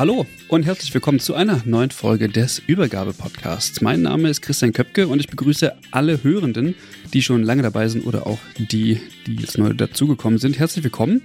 Hallo und herzlich willkommen zu einer neuen Folge des Übergabe-Podcasts. Mein Name ist Christian Köpke und ich begrüße alle Hörenden, die schon lange dabei sind oder auch die, die jetzt neu dazugekommen sind. Herzlich willkommen.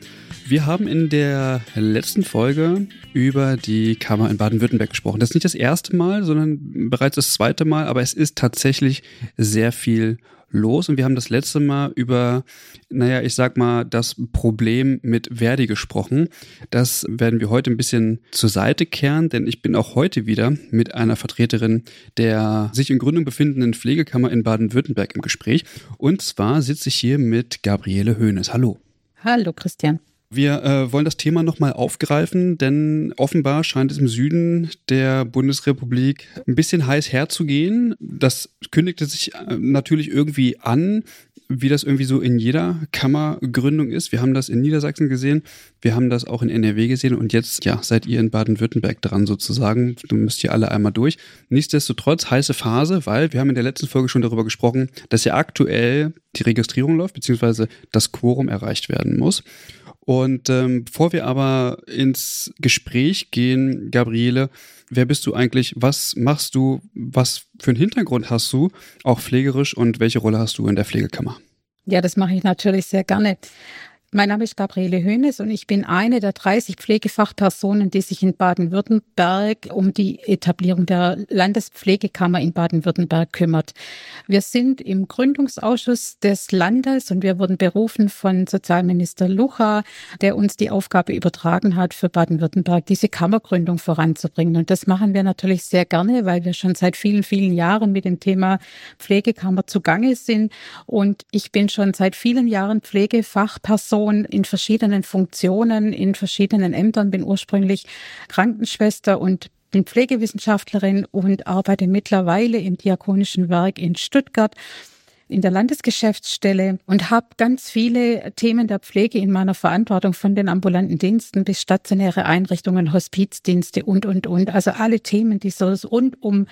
Wir haben in der letzten Folge über die Kammer in Baden-Württemberg gesprochen. Das ist nicht das erste Mal, sondern bereits das zweite Mal, aber es ist tatsächlich sehr viel los und wir haben das letzte Mal über, naja, ich sag mal, das Problem mit Verdi gesprochen. Das werden wir heute ein bisschen zur Seite kehren, denn ich bin auch heute wieder mit einer Vertreterin der sich in Gründung befindenden Pflegekammer in Baden-Württemberg im Gespräch. Und zwar sitze ich hier mit Gabriele Höhnes. Hallo. Hallo, Christian. Wir äh, wollen das Thema nochmal aufgreifen, denn offenbar scheint es im Süden der Bundesrepublik ein bisschen heiß herzugehen. Das kündigte sich äh, natürlich irgendwie an, wie das irgendwie so in jeder Kammergründung ist. Wir haben das in Niedersachsen gesehen, wir haben das auch in NRW gesehen und jetzt, ja, seid ihr in Baden-Württemberg dran sozusagen. Du müsst hier alle einmal durch. Nichtsdestotrotz heiße Phase, weil wir haben in der letzten Folge schon darüber gesprochen, dass ja aktuell die Registrierung läuft, beziehungsweise das Quorum erreicht werden muss. Und ähm, bevor wir aber ins Gespräch gehen, Gabriele, wer bist du eigentlich? Was machst du? Was für einen Hintergrund hast du, auch pflegerisch, und welche Rolle hast du in der Pflegekammer? Ja, das mache ich natürlich sehr gerne. Mein Name ist Gabriele Hönes und ich bin eine der 30 Pflegefachpersonen, die sich in Baden-Württemberg um die Etablierung der Landespflegekammer in Baden-Württemberg kümmert. Wir sind im Gründungsausschuss des Landes und wir wurden berufen von Sozialminister Lucha, der uns die Aufgabe übertragen hat, für Baden-Württemberg diese Kammergründung voranzubringen. Und das machen wir natürlich sehr gerne, weil wir schon seit vielen, vielen Jahren mit dem Thema Pflegekammer zugange sind. Und ich bin schon seit vielen Jahren Pflegefachperson Person in verschiedenen Funktionen, in verschiedenen Ämtern, bin ursprünglich Krankenschwester und bin Pflegewissenschaftlerin und arbeite mittlerweile im Diakonischen Werk in Stuttgart in der Landesgeschäftsstelle und habe ganz viele Themen der Pflege in meiner Verantwortung von den ambulanten Diensten bis stationäre Einrichtungen, Hospizdienste und, und, und. Also alle Themen, die so rund um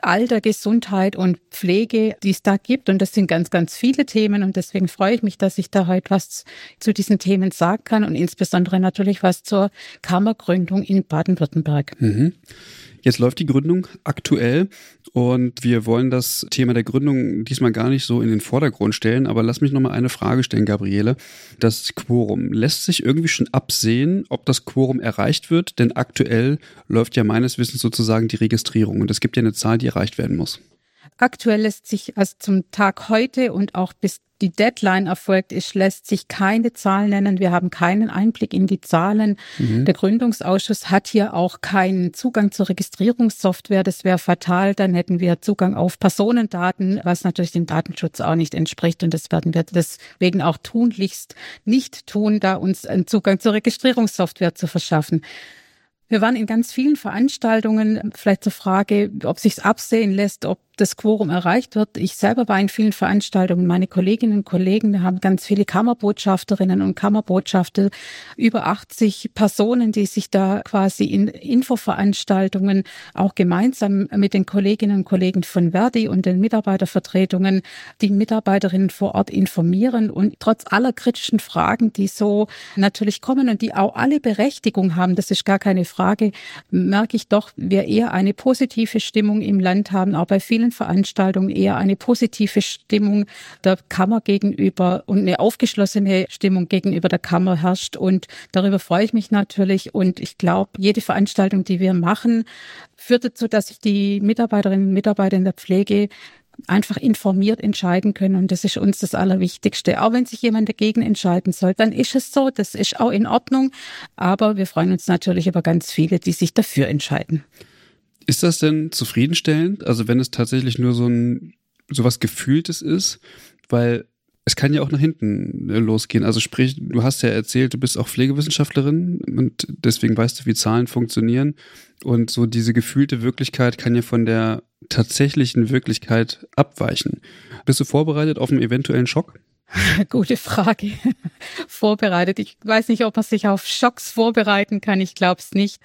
Alter, Gesundheit und Pflege, die es da gibt. Und das sind ganz, ganz viele Themen. Und deswegen freue ich mich, dass ich da heute was zu diesen Themen sagen kann und insbesondere natürlich was zur Kammergründung in Baden-Württemberg. Mhm. Jetzt läuft die Gründung aktuell und wir wollen das Thema der Gründung diesmal gar nicht so in den Vordergrund stellen, aber lass mich nochmal eine Frage stellen, Gabriele. Das Quorum, lässt sich irgendwie schon absehen, ob das Quorum erreicht wird? Denn aktuell läuft ja meines Wissens sozusagen die Registrierung und es gibt ja eine Zahl, die erreicht werden muss. Aktuell lässt sich also zum Tag heute und auch bis die Deadline erfolgt ist, lässt sich keine Zahl nennen. Wir haben keinen Einblick in die Zahlen. Mhm. Der Gründungsausschuss hat hier auch keinen Zugang zur Registrierungssoftware. Das wäre fatal. Dann hätten wir Zugang auf Personendaten, was natürlich dem Datenschutz auch nicht entspricht. Und das werden wir deswegen auch tunlichst nicht tun, da uns einen Zugang zur Registrierungssoftware zu verschaffen. Wir waren in ganz vielen Veranstaltungen, vielleicht zur Frage, ob sich's absehen lässt, ob das Quorum erreicht wird. Ich selber war in vielen Veranstaltungen. Meine Kolleginnen und Kollegen, wir haben ganz viele Kammerbotschafterinnen und Kammerbotschafter, über 80 Personen, die sich da quasi in Infoveranstaltungen auch gemeinsam mit den Kolleginnen und Kollegen von Verdi und den Mitarbeitervertretungen die Mitarbeiterinnen vor Ort informieren und trotz aller kritischen Fragen, die so natürlich kommen und die auch alle Berechtigung haben, das ist gar keine Frage, merke ich doch, wir eher eine positive Stimmung im Land haben, auch bei vielen vielen Veranstaltungen eher eine positive Stimmung der Kammer gegenüber und eine aufgeschlossene Stimmung gegenüber der Kammer herrscht. Und darüber freue ich mich natürlich. Und ich glaube, jede Veranstaltung, die wir machen, führt dazu, dass sich die Mitarbeiterinnen und Mitarbeiter in der Pflege einfach informiert entscheiden können. Und das ist uns das Allerwichtigste. Auch wenn sich jemand dagegen entscheiden soll, dann ist es so. Das ist auch in Ordnung. Aber wir freuen uns natürlich über ganz viele, die sich dafür entscheiden. Ist das denn zufriedenstellend? Also wenn es tatsächlich nur so ein, so was Gefühltes ist? Weil es kann ja auch nach hinten äh, losgehen. Also sprich, du hast ja erzählt, du bist auch Pflegewissenschaftlerin und deswegen weißt du, wie Zahlen funktionieren. Und so diese gefühlte Wirklichkeit kann ja von der tatsächlichen Wirklichkeit abweichen. Bist du vorbereitet auf einen eventuellen Schock? Gute Frage. vorbereitet. Ich weiß nicht, ob man sich auf Schocks vorbereiten kann. Ich glaube es nicht.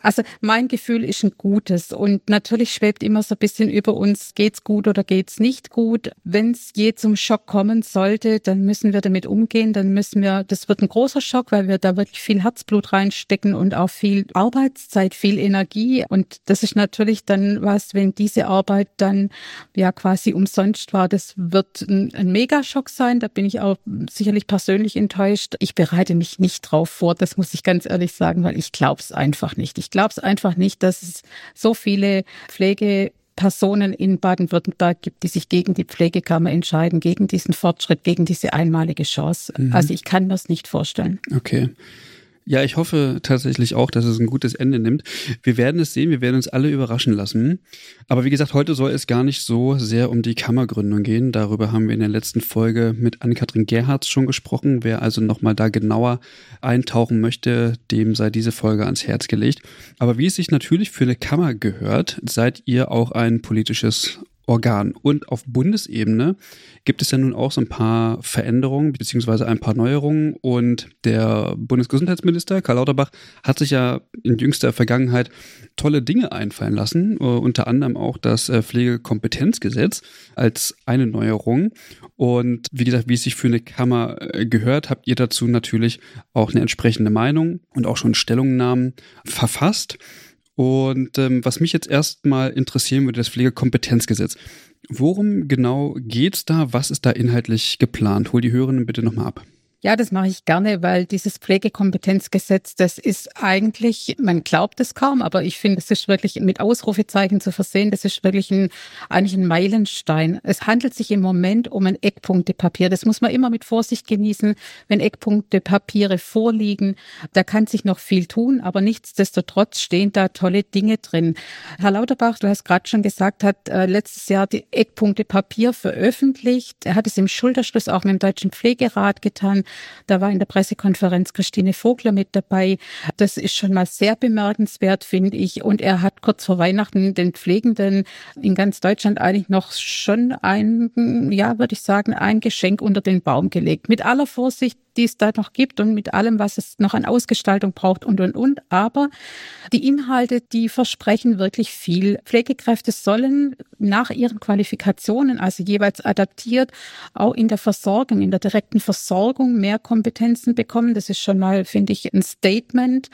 Also mein Gefühl ist ein gutes und natürlich schwebt immer so ein bisschen über uns, geht's gut oder geht's nicht gut. Wenn es je zum Schock kommen sollte, dann müssen wir damit umgehen, dann müssen wir, das wird ein großer Schock, weil wir da wirklich viel Herzblut reinstecken und auch viel Arbeitszeit, viel Energie und das ist natürlich dann was, wenn diese Arbeit dann ja quasi umsonst war, das wird ein, ein Megaschock sein, da bin ich auch sicherlich persönlich enttäuscht. Ich bereite mich nicht drauf vor, das muss ich ganz ehrlich sagen, weil ich glaube es einfach nicht. Ich glaube es einfach nicht, dass es so viele Pflegepersonen in Baden-Württemberg gibt, die sich gegen die Pflegekammer entscheiden, gegen diesen Fortschritt, gegen diese einmalige Chance. Mhm. Also ich kann mir es nicht vorstellen. Okay. Ja, ich hoffe tatsächlich auch, dass es ein gutes Ende nimmt. Wir werden es sehen, wir werden uns alle überraschen lassen. Aber wie gesagt, heute soll es gar nicht so sehr um die Kammergründung gehen. Darüber haben wir in der letzten Folge mit Ann-Kathrin Gerhards schon gesprochen. Wer also nochmal da genauer eintauchen möchte, dem sei diese Folge ans Herz gelegt. Aber wie es sich natürlich für eine Kammer gehört, seid ihr auch ein politisches Organ. Und auf Bundesebene gibt es ja nun auch so ein paar Veränderungen beziehungsweise ein paar Neuerungen. Und der Bundesgesundheitsminister Karl Lauterbach hat sich ja in jüngster Vergangenheit tolle Dinge einfallen lassen, uh, unter anderem auch das äh, Pflegekompetenzgesetz als eine Neuerung. Und wie gesagt, wie es sich für eine Kammer äh, gehört, habt ihr dazu natürlich auch eine entsprechende Meinung und auch schon Stellungnahmen verfasst. Und ähm, was mich jetzt erstmal interessieren würde, das Pflegekompetenzgesetz. Worum genau geht's da? Was ist da inhaltlich geplant? Hol die Hörerinnen bitte nochmal ab. Ja, das mache ich gerne, weil dieses Pflegekompetenzgesetz, das ist eigentlich, man glaubt es kaum, aber ich finde, es ist wirklich mit Ausrufezeichen zu versehen. Das ist wirklich ein, eigentlich ein Meilenstein. Es handelt sich im Moment um ein Eckpunktepapier. Das muss man immer mit Vorsicht genießen, wenn Eckpunktepapiere vorliegen. Da kann sich noch viel tun, aber nichtsdestotrotz stehen da tolle Dinge drin. Herr Lauterbach, du hast gerade schon gesagt, hat äh, letztes Jahr die Eckpunktepapier veröffentlicht. Er hat es im Schulterschluss auch mit dem Deutschen Pflegerat getan. Da war in der Pressekonferenz Christine Vogler mit dabei. Das ist schon mal sehr bemerkenswert, finde ich. Und er hat kurz vor Weihnachten den Pflegenden in ganz Deutschland eigentlich noch schon ein, ja, würde ich sagen, ein Geschenk unter den Baum gelegt. Mit aller Vorsicht die es da noch gibt und mit allem, was es noch an Ausgestaltung braucht und, und, und. Aber die Inhalte, die versprechen wirklich viel. Pflegekräfte sollen nach ihren Qualifikationen, also jeweils adaptiert, auch in der Versorgung, in der direkten Versorgung mehr Kompetenzen bekommen. Das ist schon mal, finde ich, ein Statement.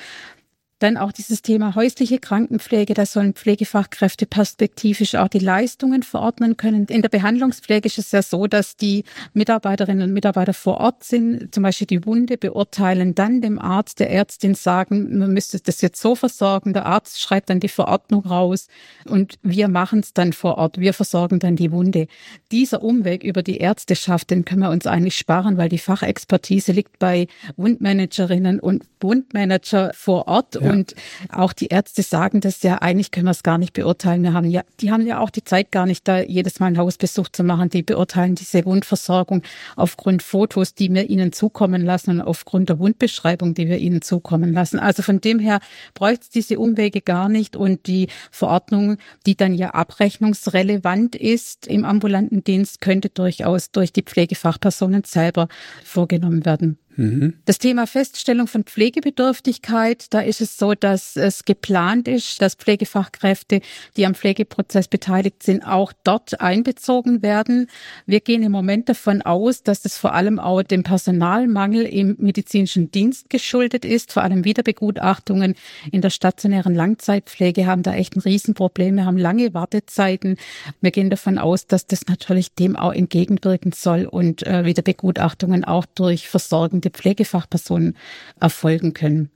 Dann auch dieses Thema häusliche Krankenpflege, da sollen Pflegefachkräfte perspektivisch auch die Leistungen verordnen können. In der Behandlungspflege ist es ja so, dass die Mitarbeiterinnen und Mitarbeiter vor Ort sind, zum Beispiel die Wunde beurteilen, dann dem Arzt, der Ärztin sagen, man müsste das jetzt so versorgen. Der Arzt schreibt dann die Verordnung raus und wir machen es dann vor Ort. Wir versorgen dann die Wunde. Dieser Umweg über die Ärzteschaft, den können wir uns eigentlich sparen, weil die Fachexpertise liegt bei Wundmanagerinnen und Wundmanager vor Ort. Ja. Und auch die Ärzte sagen das ja, eigentlich können wir es gar nicht beurteilen. Wir haben ja, die haben ja auch die Zeit gar nicht, da jedes Mal einen Hausbesuch zu machen. Die beurteilen diese Wundversorgung aufgrund Fotos, die wir ihnen zukommen lassen und aufgrund der Wundbeschreibung, die wir ihnen zukommen lassen. Also von dem her bräuchte es diese Umwege gar nicht und die Verordnung, die dann ja abrechnungsrelevant ist im ambulanten Dienst, könnte durchaus durch die Pflegefachpersonen selber vorgenommen werden. Das Thema Feststellung von Pflegebedürftigkeit, da ist es so, dass es geplant ist, dass Pflegefachkräfte, die am Pflegeprozess beteiligt sind, auch dort einbezogen werden. Wir gehen im Moment davon aus, dass das vor allem auch dem Personalmangel im medizinischen Dienst geschuldet ist. Vor allem Wiederbegutachtungen in der stationären Langzeitpflege haben da echt ein Riesenproblem. Wir haben lange Wartezeiten. Wir gehen davon aus, dass das natürlich dem auch entgegenwirken soll und äh, Wiederbegutachtungen auch durch Versorgung die Pflegefachpersonen erfolgen können.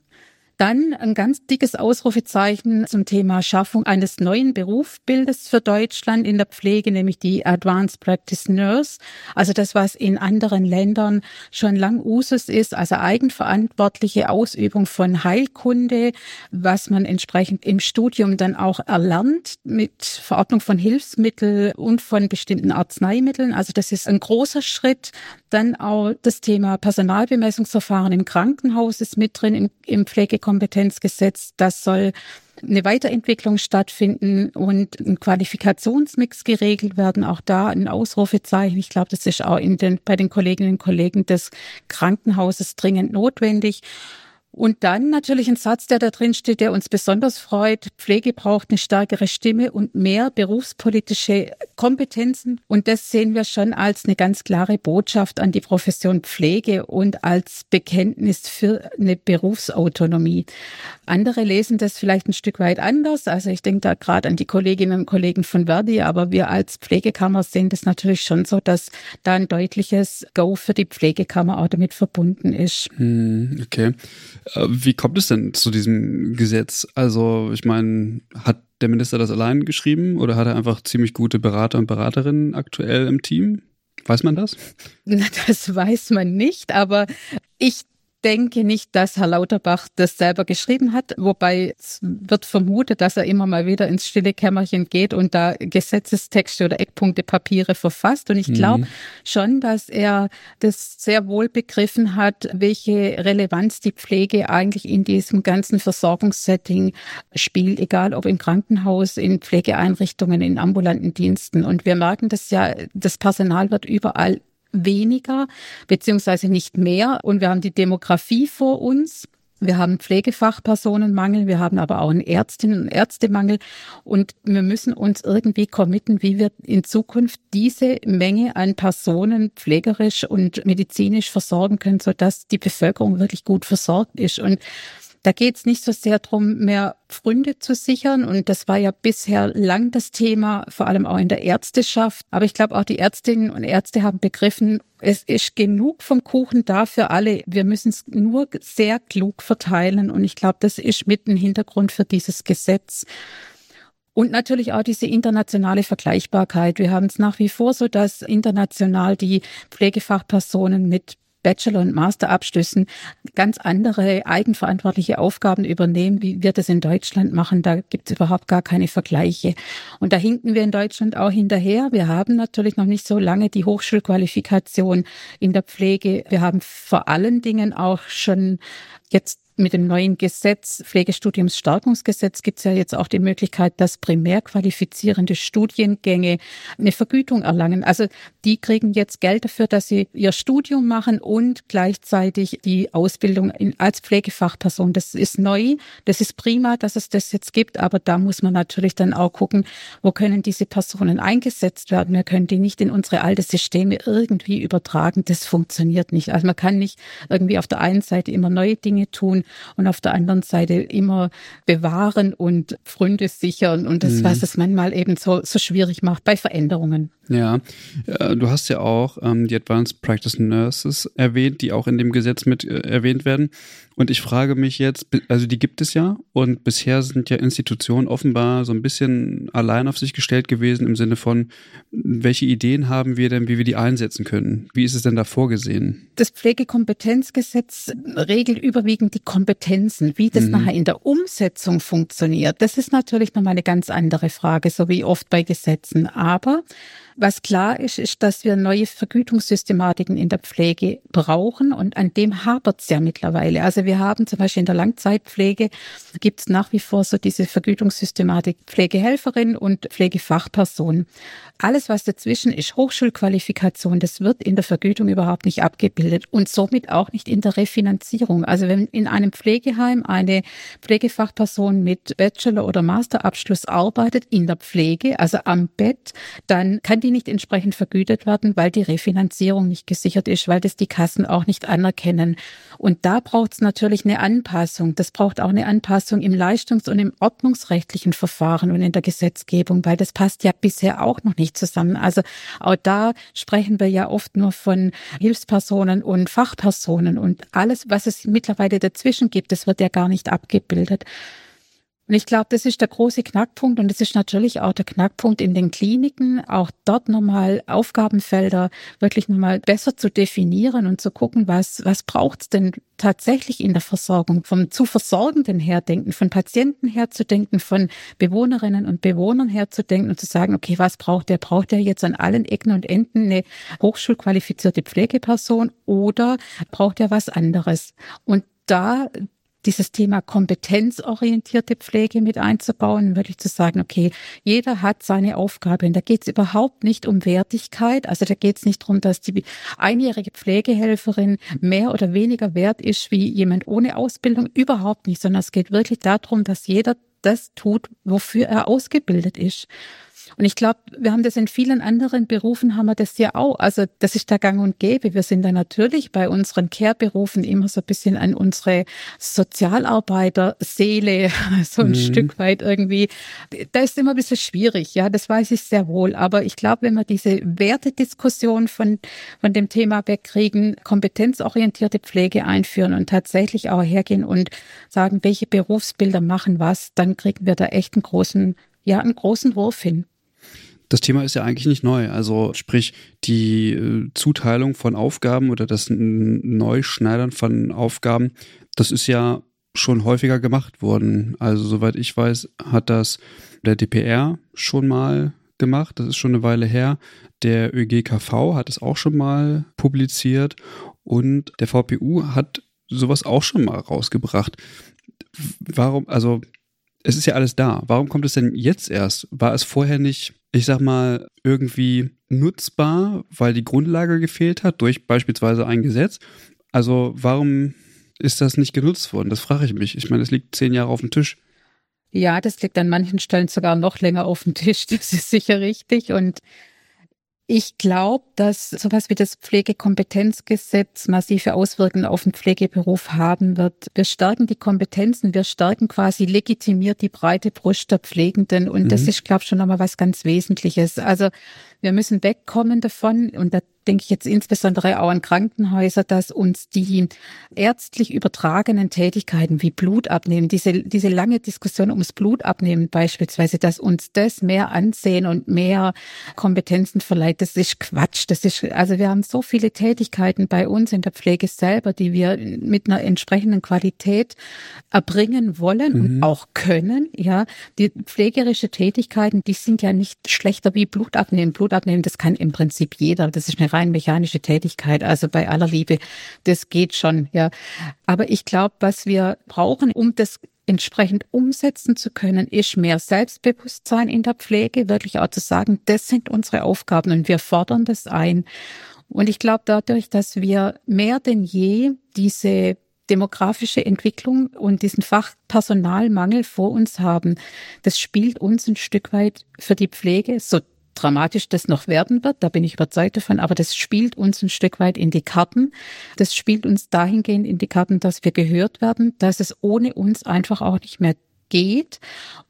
Dann ein ganz dickes Ausrufezeichen zum Thema Schaffung eines neuen Berufsbildes für Deutschland in der Pflege, nämlich die Advanced Practice Nurse. Also das, was in anderen Ländern schon lang Usus ist, also eigenverantwortliche Ausübung von Heilkunde, was man entsprechend im Studium dann auch erlernt mit Verordnung von Hilfsmitteln und von bestimmten Arzneimitteln. Also das ist ein großer Schritt. Dann auch das Thema Personalbemessungsverfahren im Krankenhaus ist mit drin im, im Pflege Kompetenzgesetz. Das soll eine Weiterentwicklung stattfinden und ein Qualifikationsmix geregelt werden. Auch da ein Ausrufezeichen. Ich glaube, das ist auch in den, bei den Kolleginnen und Kollegen des Krankenhauses dringend notwendig. Und dann natürlich ein Satz, der da drin steht, der uns besonders freut. Pflege braucht eine stärkere Stimme und mehr berufspolitische Kompetenzen. Und das sehen wir schon als eine ganz klare Botschaft an die Profession Pflege und als Bekenntnis für eine Berufsautonomie. Andere lesen das vielleicht ein Stück weit anders. Also ich denke da gerade an die Kolleginnen und Kollegen von Verdi, aber wir als Pflegekammer sehen das natürlich schon so, dass da ein deutliches Go für die Pflegekammer auch damit verbunden ist. Hm, okay. Äh, wie kommt es denn zu diesem Gesetz? Also, ich meine, hat der Minister das allein geschrieben oder hat er einfach ziemlich gute Berater und Beraterinnen aktuell im Team? Weiß man das? Das weiß man nicht, aber ich denke nicht, dass Herr Lauterbach das selber geschrieben hat, wobei es wird vermutet, dass er immer mal wieder ins stille Kämmerchen geht und da Gesetzestexte oder Eckpunktepapiere verfasst. Und ich glaube mhm. schon, dass er das sehr wohl begriffen hat, welche Relevanz die Pflege eigentlich in diesem ganzen Versorgungssetting spielt, egal ob im Krankenhaus, in Pflegeeinrichtungen, in ambulanten Diensten. Und wir merken das ja, das Personal wird überall weniger beziehungsweise nicht mehr. Und wir haben die Demografie vor uns. Wir haben Pflegefachpersonenmangel, wir haben aber auch einen Ärztinnen- und Ärztemangel und wir müssen uns irgendwie committen, wie wir in Zukunft diese Menge an Personen pflegerisch und medizinisch versorgen können, sodass die Bevölkerung wirklich gut versorgt ist. Und da geht es nicht so sehr darum, mehr Pfründe zu sichern. Und das war ja bisher lang das Thema, vor allem auch in der Ärzteschaft. Aber ich glaube, auch die Ärztinnen und Ärzte haben begriffen, es ist genug vom Kuchen da für alle. Wir müssen es nur sehr klug verteilen. Und ich glaube, das ist mit ein Hintergrund für dieses Gesetz. Und natürlich auch diese internationale Vergleichbarkeit. Wir haben es nach wie vor so, dass international die Pflegefachpersonen mit Bachelor- und Masterabschlüssen ganz andere eigenverantwortliche Aufgaben übernehmen, wie wir das in Deutschland machen. Da gibt es überhaupt gar keine Vergleiche. Und da hinken wir in Deutschland auch hinterher. Wir haben natürlich noch nicht so lange die Hochschulqualifikation in der Pflege. Wir haben vor allen Dingen auch schon jetzt mit dem neuen Gesetz, Pflegestudiumsstärkungsgesetz, gibt es ja jetzt auch die Möglichkeit, dass primär qualifizierende Studiengänge eine Vergütung erlangen. Also die kriegen jetzt Geld dafür, dass sie ihr Studium machen und gleichzeitig die Ausbildung in, als Pflegefachperson. Das ist neu, das ist prima, dass es das jetzt gibt, aber da muss man natürlich dann auch gucken, wo können diese Personen eingesetzt werden. Wir können die nicht in unsere alte Systeme irgendwie übertragen. Das funktioniert nicht. Also man kann nicht irgendwie auf der einen Seite immer neue Dinge tun und auf der anderen Seite immer bewahren und Freunde sichern und das, mhm. was es manchmal eben so, so schwierig macht bei Veränderungen. Ja, du hast ja auch ähm, die Advanced Practice Nurses erwähnt, die auch in dem Gesetz mit äh, erwähnt werden. Und ich frage mich jetzt, also die gibt es ja und bisher sind ja Institutionen offenbar so ein bisschen allein auf sich gestellt gewesen im Sinne von, welche Ideen haben wir denn, wie wir die einsetzen können? Wie ist es denn da vorgesehen? Das Pflegekompetenzgesetz regelt überwiegend die Kompetenzen, wie das mhm. nachher in der Umsetzung funktioniert. Das ist natürlich nochmal eine ganz andere Frage, so wie oft bei Gesetzen. Aber Was klar ist, ist, dass wir neue Vergütungssystematiken in der Pflege brauchen und an dem hapert es ja mittlerweile. Also wir haben zum Beispiel in der Langzeitpflege gibt es nach wie vor so diese Vergütungssystematik Pflegehelferin und Pflegefachperson. Alles, was dazwischen ist, Hochschulqualifikation, das wird in der Vergütung überhaupt nicht abgebildet und somit auch nicht in der Refinanzierung. Also wenn in einem Pflegeheim eine Pflegefachperson mit Bachelor- oder Masterabschluss arbeitet in der Pflege, also am Bett, dann kann die nicht entsprechend vergütet werden, weil die Refinanzierung nicht gesichert ist, weil das die Kassen auch nicht anerkennen. Und da braucht es natürlich eine Anpassung. Das braucht auch eine Anpassung im Leistungs- und im ordnungsrechtlichen Verfahren und in der Gesetzgebung, weil das passt ja bisher auch noch nicht zusammen. Also auch da sprechen wir ja oft nur von Hilfspersonen und Fachpersonen und alles, was es mittlerweile dazwischen gibt, das wird ja gar nicht abgebildet. Und ich glaube, das ist der große Knackpunkt und das ist natürlich auch der Knackpunkt in den Kliniken, auch dort nochmal Aufgabenfelder wirklich nochmal besser zu definieren und zu gucken, was, was braucht's denn tatsächlich in der Versorgung, vom zu Versorgenden her denken, von Patienten her zu denken, von Bewohnerinnen und Bewohnern her zu denken und zu sagen, okay, was braucht der? Braucht der jetzt an allen Ecken und Enden eine hochschulqualifizierte Pflegeperson oder braucht er was anderes? Und da dieses Thema kompetenzorientierte Pflege mit einzubauen, wirklich zu sagen, okay, jeder hat seine Aufgabe. Und da geht es überhaupt nicht um Wertigkeit. Also da geht es nicht darum, dass die einjährige Pflegehelferin mehr oder weniger wert ist wie jemand ohne Ausbildung. Überhaupt nicht, sondern es geht wirklich darum, dass jeder das tut, wofür er ausgebildet ist. Und ich glaube, wir haben das in vielen anderen Berufen, haben wir das ja auch. Also das ist der Gang und Gäbe. Wir sind da natürlich bei unseren Care-Berufen immer so ein bisschen an unsere Sozialarbeiter-Seele, so ein mhm. Stück weit irgendwie. Da ist immer ein bisschen schwierig, ja, das weiß ich sehr wohl. Aber ich glaube, wenn wir diese Wertediskussion von, von dem Thema wegkriegen, kompetenzorientierte Pflege einführen und tatsächlich auch hergehen und sagen, welche Berufsbilder machen was, dann kriegen wir da echt einen großen, ja, einen großen Wurf hin das Thema ist ja eigentlich nicht neu. Also sprich, die äh, Zuteilung von Aufgaben oder das Neuschneidern von Aufgaben, das ist ja schon häufiger gemacht worden. Also soweit ich weiß, hat das der DPR schon mal gemacht. Das ist schon eine Weile her. Der ÖGKV hat es auch schon mal publiziert und der VPU hat sowas auch schon mal rausgebracht. Warum, also es ist ja alles da. Warum kommt es denn jetzt erst? War es vorher nicht ich sag mal, irgendwie nutzbar, weil die Grundlage gefehlt hat durch beispielsweise ein Gesetz. Also warum ist das nicht genutzt worden? Das frage ich mich. Ich meine, es liegt zehn Jahre auf dem Tisch. Ja, das liegt an manchen Stellen sogar noch länger auf dem Tisch. Das ist sicher richtig. Und ich glaube, dass sowas wie das Pflegekompetenzgesetz massive Auswirkungen auf den Pflegeberuf haben wird. Wir stärken die Kompetenzen, wir stärken quasi legitimiert die breite Brust der Pflegenden und mhm. das ist, glaube ich, schon nochmal was ganz Wesentliches. Also wir müssen wegkommen davon und da denke ich jetzt insbesondere auch an Krankenhäuser, dass uns die ärztlich übertragenen Tätigkeiten wie Blutabnehmen, diese, diese lange Diskussion ums Blutabnehmen beispielsweise, dass uns das mehr ansehen und mehr Kompetenzen verleiht, das ist Quatsch. Das ist, also wir haben so viele Tätigkeiten bei uns in der Pflege selber, die wir mit einer entsprechenden Qualität erbringen wollen mhm. und auch können, ja. Die pflegerische Tätigkeiten, die sind ja nicht schlechter wie Blutabnehmen. Blutabnehmen, das kann im Prinzip jeder. Das ist eine rein mechanische Tätigkeit. Also bei aller Liebe, das geht schon, ja. Aber ich glaube, was wir brauchen, um das entsprechend umsetzen zu können, ist mehr Selbstbewusstsein in der Pflege, wirklich auch zu sagen, das sind unsere Aufgaben und wir fordern das ein. Und ich glaube dadurch, dass wir mehr denn je diese demografische Entwicklung und diesen Fachpersonalmangel vor uns haben, das spielt uns ein Stück weit für die Pflege, so dramatisch das noch werden wird, da bin ich überzeugt davon, aber das spielt uns ein Stück weit in die Karten. Das spielt uns dahingehend in die Karten, dass wir gehört werden, dass es ohne uns einfach auch nicht mehr geht.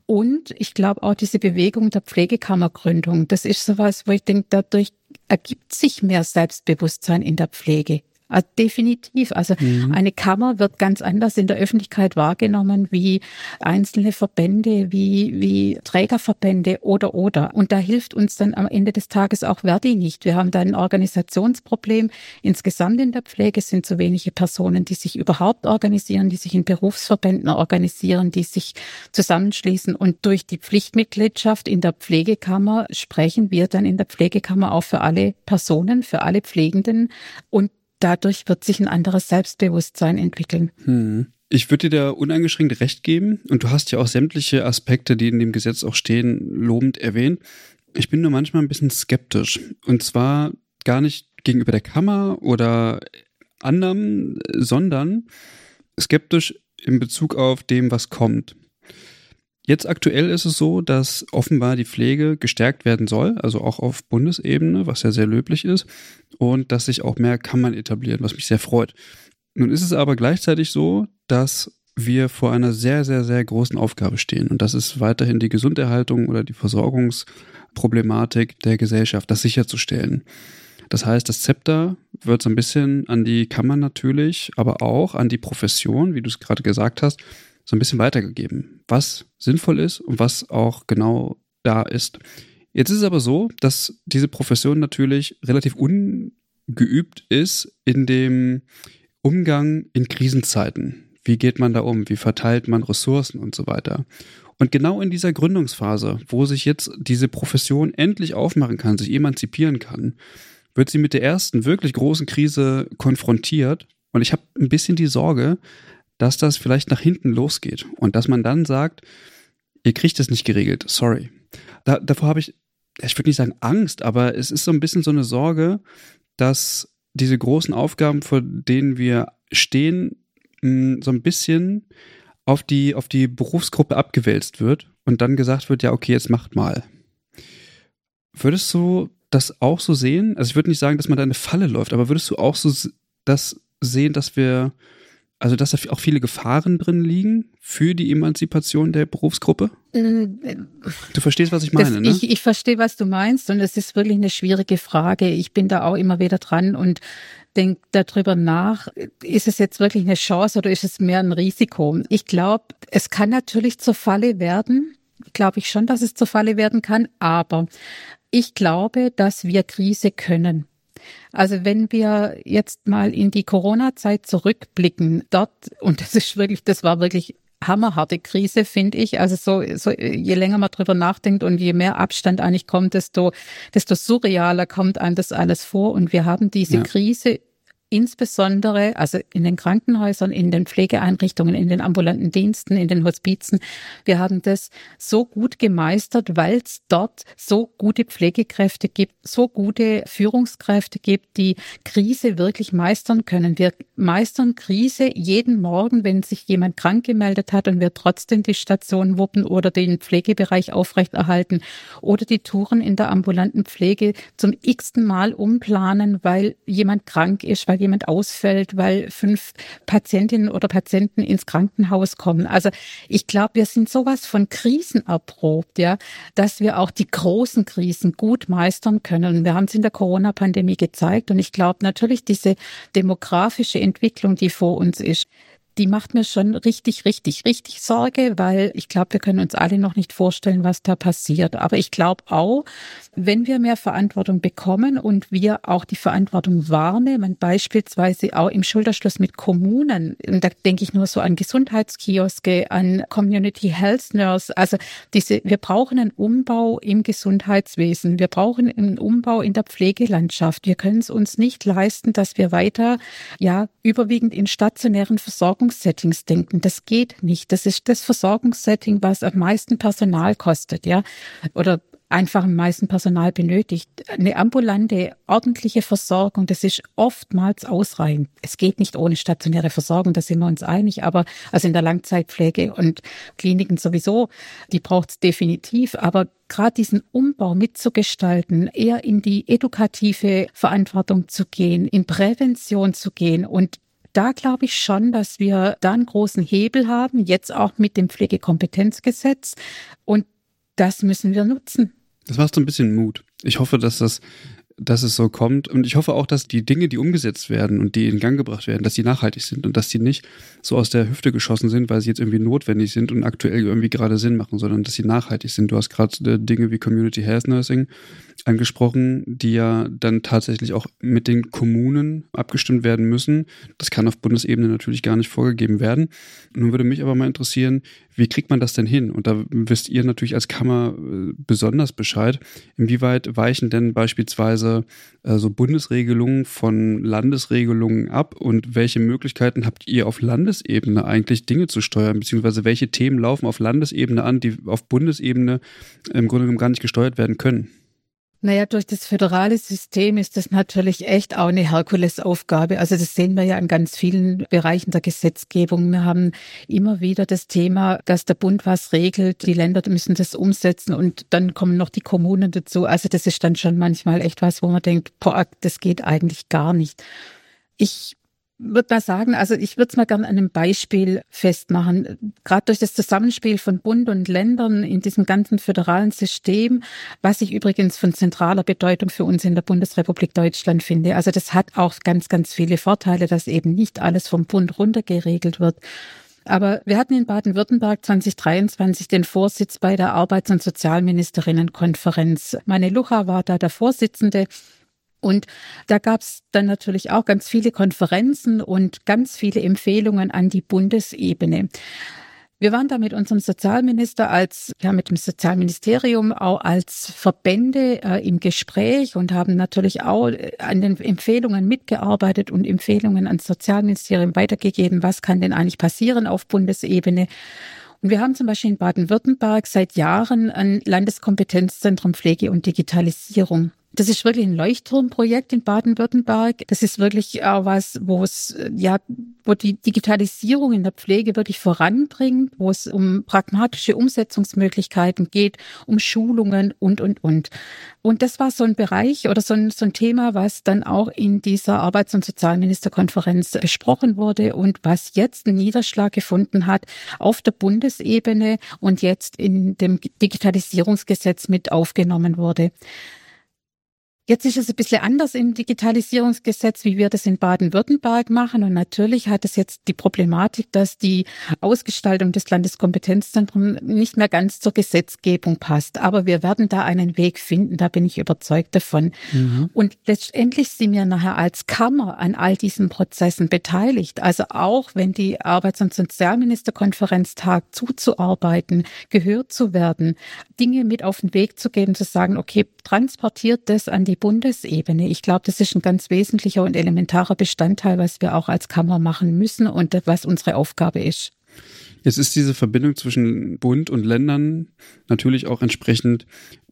Und ich glaube auch diese Bewegung der Pflegekammergründung, das ist sowas, wo ich denke, dadurch ergibt sich mehr Selbstbewusstsein in der Pflege. Also definitiv. Also mhm. eine Kammer wird ganz anders in der Öffentlichkeit wahrgenommen wie einzelne Verbände, wie, wie Trägerverbände oder oder. Und da hilft uns dann am Ende des Tages auch Verdi nicht. Wir haben da ein Organisationsproblem. Insgesamt in der Pflege sind zu wenige Personen, die sich überhaupt organisieren, die sich in Berufsverbänden organisieren, die sich zusammenschließen. Und durch die Pflichtmitgliedschaft in der Pflegekammer sprechen wir dann in der Pflegekammer auch für alle Personen, für alle Pflegenden und dadurch wird sich ein anderes Selbstbewusstsein entwickeln. Hm. Ich würde dir da uneingeschränkt recht geben und du hast ja auch sämtliche Aspekte, die in dem Gesetz auch stehen, lobend erwähnt. Ich bin nur manchmal ein bisschen skeptisch und zwar gar nicht gegenüber der Kammer oder anderem, sondern skeptisch in Bezug auf dem, was kommt. Jetzt aktuell ist es so, dass offenbar die Pflege gestärkt werden soll, also auch auf Bundesebene, was ja sehr löblich ist, und dass sich auch mehr Kammern etablieren, was mich sehr freut. Nun ist es aber gleichzeitig so, dass wir vor einer sehr, sehr, sehr großen Aufgabe stehen. Und das ist weiterhin die Gesunderhaltung oder die Versorgungsproblematik der Gesellschaft, das sicherzustellen. Das heißt, das Zepter wird so ein bisschen an die Kammern natürlich, aber auch an die Profession, wie du es gerade gesagt hast, so ein bisschen weitergegeben, was sinnvoll ist und was auch genau da ist. Jetzt ist es aber so, dass diese Profession natürlich relativ ungeübt ist in dem Umgang in Krisenzeiten. Wie geht man da um? Wie verteilt man Ressourcen und so weiter? Und genau in dieser Gründungsphase, wo sich jetzt diese Profession endlich aufmachen kann, sich emanzipieren kann, wird sie mit der ersten wirklich großen Krise konfrontiert. Und ich habe ein bisschen die Sorge, dass das vielleicht nach hinten losgeht und dass man dann sagt, ihr kriegt es nicht geregelt, sorry. Da, davor habe ich, ich würde nicht sagen Angst, aber es ist so ein bisschen so eine Sorge, dass diese großen Aufgaben, vor denen wir stehen, hm, so ein bisschen auf die, auf die Berufsgruppe abgewälzt wird und dann gesagt wird, ja, okay, jetzt macht mal. Würdest du das auch so sehen? Also ich würde nicht sagen, dass man da eine Falle läuft, aber würdest du auch so das sehen, dass wir also, dass da auch viele Gefahren drin liegen für die Emanzipation der Berufsgruppe? Du verstehst, was ich meine, das, ne? Ich, ich verstehe, was du meinst und es ist wirklich eine schwierige Frage. Ich bin da auch immer wieder dran und denke darüber nach, ist es jetzt wirklich eine Chance oder ist es mehr ein Risiko? Ich glaube, es kann natürlich zur Falle werden. Glaube ich schon, dass es zur Falle werden kann, aber ich glaube, dass wir Krise können. Also wenn wir jetzt mal in die Corona-Zeit zurückblicken, dort, und das ist wirklich, das war wirklich hammerharte Krise, finde ich. Also so, so, je länger man drüber nachdenkt und je mehr Abstand eigentlich kommt, desto, desto surrealer kommt einem das alles vor. Und wir haben diese ja. Krise insbesondere, also in den Krankenhäusern, in den Pflegeeinrichtungen, in den ambulanten Diensten, in den Hospizen. Wir haben das so gut gemeistert, weil es dort so gute Pflegekräfte gibt, so gute Führungskräfte gibt, die Krise wirklich meistern können. Wir meistern Krise jeden Morgen, wenn sich jemand krank gemeldet hat und wir trotzdem die Station wuppen oder den Pflegebereich aufrechterhalten oder die Touren in der ambulanten Pflege zum x-ten Mal umplanen, weil jemand krank ist, weil jemand ausfällt, weil fünf Patientinnen oder Patienten ins Krankenhaus kommen. Also ich glaube, wir sind sowas von Krisen erprobt, ja, dass wir auch die großen Krisen gut meistern können. Wir haben es in der Corona-Pandemie gezeigt und ich glaube natürlich diese demografische Entwicklung, die vor uns ist, die macht mir schon richtig, richtig, richtig Sorge, weil ich glaube, wir können uns alle noch nicht vorstellen, was da passiert. Aber ich glaube auch, wenn wir mehr Verantwortung bekommen und wir auch die Verantwortung wahrnehmen, beispielsweise auch im Schulterschluss mit Kommunen, und da denke ich nur so an Gesundheitskioske, an Community Health Nurse, also diese, wir brauchen einen Umbau im Gesundheitswesen, wir brauchen einen Umbau in der Pflegelandschaft. Wir können es uns nicht leisten, dass wir weiter, ja, überwiegend in stationären Versorgung Versorgungssettings denken. Das geht nicht. Das ist das Versorgungssetting, was am meisten Personal kostet, ja. Oder einfach am meisten Personal benötigt. Eine ambulante, ordentliche Versorgung, das ist oftmals ausreichend. Es geht nicht ohne stationäre Versorgung, da sind wir uns einig, aber also in der Langzeitpflege und Kliniken sowieso, die braucht es definitiv. Aber gerade diesen Umbau mitzugestalten, eher in die edukative Verantwortung zu gehen, in Prävention zu gehen und da glaube ich schon, dass wir da einen großen Hebel haben, jetzt auch mit dem Pflegekompetenzgesetz. Und das müssen wir nutzen. Das macht so ein bisschen Mut. Ich hoffe, dass das dass es so kommt. Und ich hoffe auch, dass die Dinge, die umgesetzt werden und die in Gang gebracht werden, dass die nachhaltig sind und dass die nicht so aus der Hüfte geschossen sind, weil sie jetzt irgendwie notwendig sind und aktuell irgendwie gerade Sinn machen, sondern dass sie nachhaltig sind. Du hast gerade äh, Dinge wie Community Health Nursing angesprochen, die ja dann tatsächlich auch mit den Kommunen abgestimmt werden müssen. Das kann auf Bundesebene natürlich gar nicht vorgegeben werden. Nun würde mich aber mal interessieren, wie kriegt man das denn hin? Und da wisst ihr natürlich als Kammer äh, besonders Bescheid. Inwieweit weichen denn beispielsweise äh, so Bundesregelungen von Landesregelungen ab? Und welche Möglichkeiten habt ihr auf Landesebene eigentlich Dinge zu steuern? Beziehungsweise welche Themen laufen auf Landesebene an, die auf Bundesebene im Grunde genommen gar nicht gesteuert werden können? Naja, durch das föderale System ist das natürlich echt auch eine Herkulesaufgabe. Also das sehen wir ja in ganz vielen Bereichen der Gesetzgebung. Wir haben immer wieder das Thema, dass der Bund was regelt, die Länder müssen das umsetzen und dann kommen noch die Kommunen dazu. Also das ist dann schon manchmal echt was, wo man denkt, boah, das geht eigentlich gar nicht. Ich würde mal sagen, also ich würde es mal gerne an einem Beispiel festmachen. Gerade durch das Zusammenspiel von Bund und Ländern in diesem ganzen föderalen System, was ich übrigens von zentraler Bedeutung für uns in der Bundesrepublik Deutschland finde. Also das hat auch ganz, ganz viele Vorteile, dass eben nicht alles vom Bund runter geregelt wird. Aber wir hatten in Baden-Württemberg 2023 den Vorsitz bei der Arbeits- und Sozialministerinnenkonferenz. Meine Lucha war da der Vorsitzende. Und da gab es dann natürlich auch ganz viele Konferenzen und ganz viele Empfehlungen an die Bundesebene. Wir waren da mit unserem Sozialminister als, ja, mit dem Sozialministerium auch als Verbände äh, im Gespräch und haben natürlich auch äh, an den Empfehlungen mitgearbeitet und Empfehlungen ans Sozialministerium weitergegeben. Was kann denn eigentlich passieren auf Bundesebene? Und wir haben zum Beispiel in Baden-Württemberg seit Jahren ein Landeskompetenzzentrum Pflege und Digitalisierung. Das ist wirklich ein Leuchtturmprojekt in Baden-Württemberg. Das ist wirklich auch was, wo es, ja, wo die Digitalisierung in der Pflege wirklich voranbringt, wo es um pragmatische Umsetzungsmöglichkeiten geht, um Schulungen und, und, und. Und das war so ein Bereich oder so ein, so ein Thema, was dann auch in dieser Arbeits- und Sozialministerkonferenz besprochen wurde und was jetzt einen Niederschlag gefunden hat auf der Bundesebene und jetzt in dem Digitalisierungsgesetz mit aufgenommen wurde. Jetzt ist es ein bisschen anders im Digitalisierungsgesetz, wie wir das in Baden-Württemberg machen. Und natürlich hat es jetzt die Problematik, dass die Ausgestaltung des Landeskompetenzzentrums nicht mehr ganz zur Gesetzgebung passt. Aber wir werden da einen Weg finden, da bin ich überzeugt davon. Mhm. Und letztendlich sind wir nachher als Kammer an all diesen Prozessen beteiligt. Also auch wenn die Arbeits- und Sozialministerkonferenz tagt, zuzuarbeiten, gehört zu werden, Dinge mit auf den Weg zu geben, zu sagen, okay, transportiert das an die die Bundesebene. Ich glaube, das ist ein ganz wesentlicher und elementarer Bestandteil, was wir auch als Kammer machen müssen und was unsere Aufgabe ist. Jetzt ist diese Verbindung zwischen Bund und Ländern natürlich auch entsprechend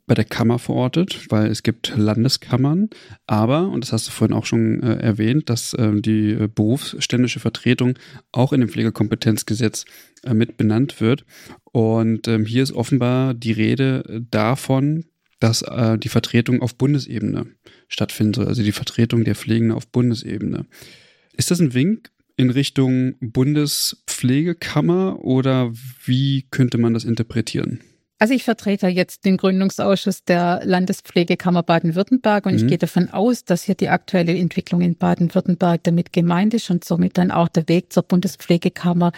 bei der Kammer verortet, weil es gibt Landeskammern, aber, und das hast du vorhin auch schon äh, erwähnt, dass äh, die berufsständische Vertretung auch in dem Pflegekompetenzgesetz äh, mit benannt wird. Und ähm, hier ist offenbar die Rede davon, dass äh, die Vertretung auf Bundesebene stattfinden soll, also die Vertretung der Pflegenden auf Bundesebene. Ist das ein Wink in Richtung Bundespflegekammer oder wie könnte man das interpretieren? Also ich vertrete jetzt den Gründungsausschuss der Landespflegekammer Baden-Württemberg und mhm. ich gehe davon aus, dass hier die aktuelle Entwicklung in Baden-Württemberg damit gemeint ist und somit dann auch der Weg zur Bundespflegekammer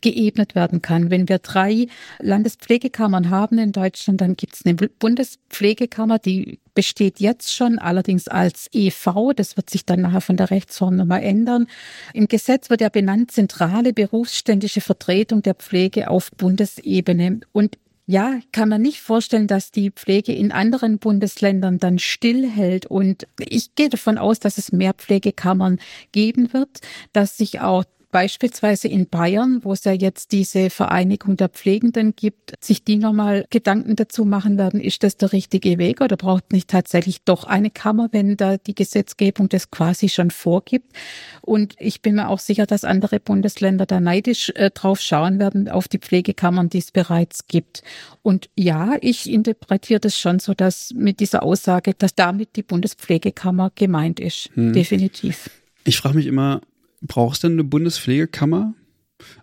geebnet werden kann. Wenn wir drei Landespflegekammern haben in Deutschland, dann gibt es eine Bundespflegekammer, die besteht jetzt schon, allerdings als EV. Das wird sich dann nachher von der Rechtsform nochmal ändern. Im Gesetz wird ja benannt zentrale berufsständische Vertretung der Pflege auf Bundesebene. Und ja, kann man nicht vorstellen, dass die Pflege in anderen Bundesländern dann stillhält. Und ich gehe davon aus, dass es mehr Pflegekammern geben wird, dass sich auch beispielsweise in Bayern, wo es ja jetzt diese Vereinigung der Pflegenden gibt, sich die nochmal Gedanken dazu machen werden, ist das der richtige Weg oder braucht nicht tatsächlich doch eine Kammer, wenn da die Gesetzgebung das quasi schon vorgibt. Und ich bin mir auch sicher, dass andere Bundesländer da neidisch äh, drauf schauen werden, auf die Pflegekammern, die es bereits gibt. Und ja, ich interpretiere das schon so, dass mit dieser Aussage, dass damit die Bundespflegekammer gemeint ist. Hm. Definitiv. Ich frage mich immer, braucht es denn eine Bundespflegekammer?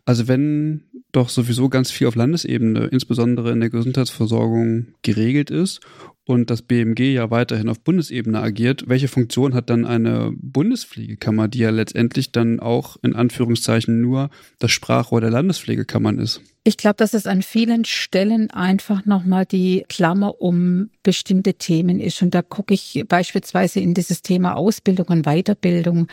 Also wenn doch sowieso ganz viel auf Landesebene, insbesondere in der Gesundheitsversorgung, geregelt ist und das BMG ja weiterhin auf Bundesebene agiert, welche Funktion hat dann eine Bundespflegekammer, die ja letztendlich dann auch in Anführungszeichen nur das Sprachrohr der Landespflegekammern ist? Ich glaube, dass es an vielen Stellen einfach nochmal die Klammer um bestimmte Themen ist. Und da gucke ich beispielsweise in dieses Thema Ausbildung und Weiterbildung.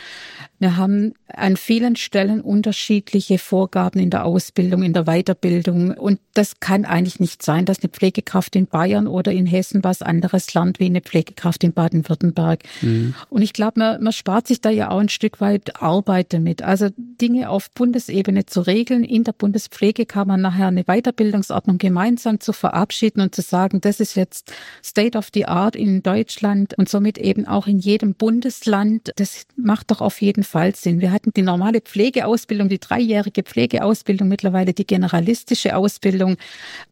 Wir haben an vielen Stellen unterschiedliche Vorgaben in der Ausbildung, in der Weiterbildung. Und das kann eigentlich nicht sein, dass eine Pflegekraft in Bayern oder in Hessen was anderes lernt wie eine Pflegekraft in Baden-Württemberg. Mhm. Und ich glaube, man, man spart sich da ja auch ein Stück weit Arbeit damit. Also Dinge auf Bundesebene zu regeln, in der Bundespflegekammer nachher eine Weiterbildungsordnung gemeinsam zu verabschieden und zu sagen, das ist jetzt State of the Art in Deutschland und somit eben auch in jedem Bundesland. Das macht doch auf jeden Fall Sinn. Wir hatten die normale Pflegeausbildung, die dreijährige Pflegeausbildung, mittlerweile die generalistische Ausbildung,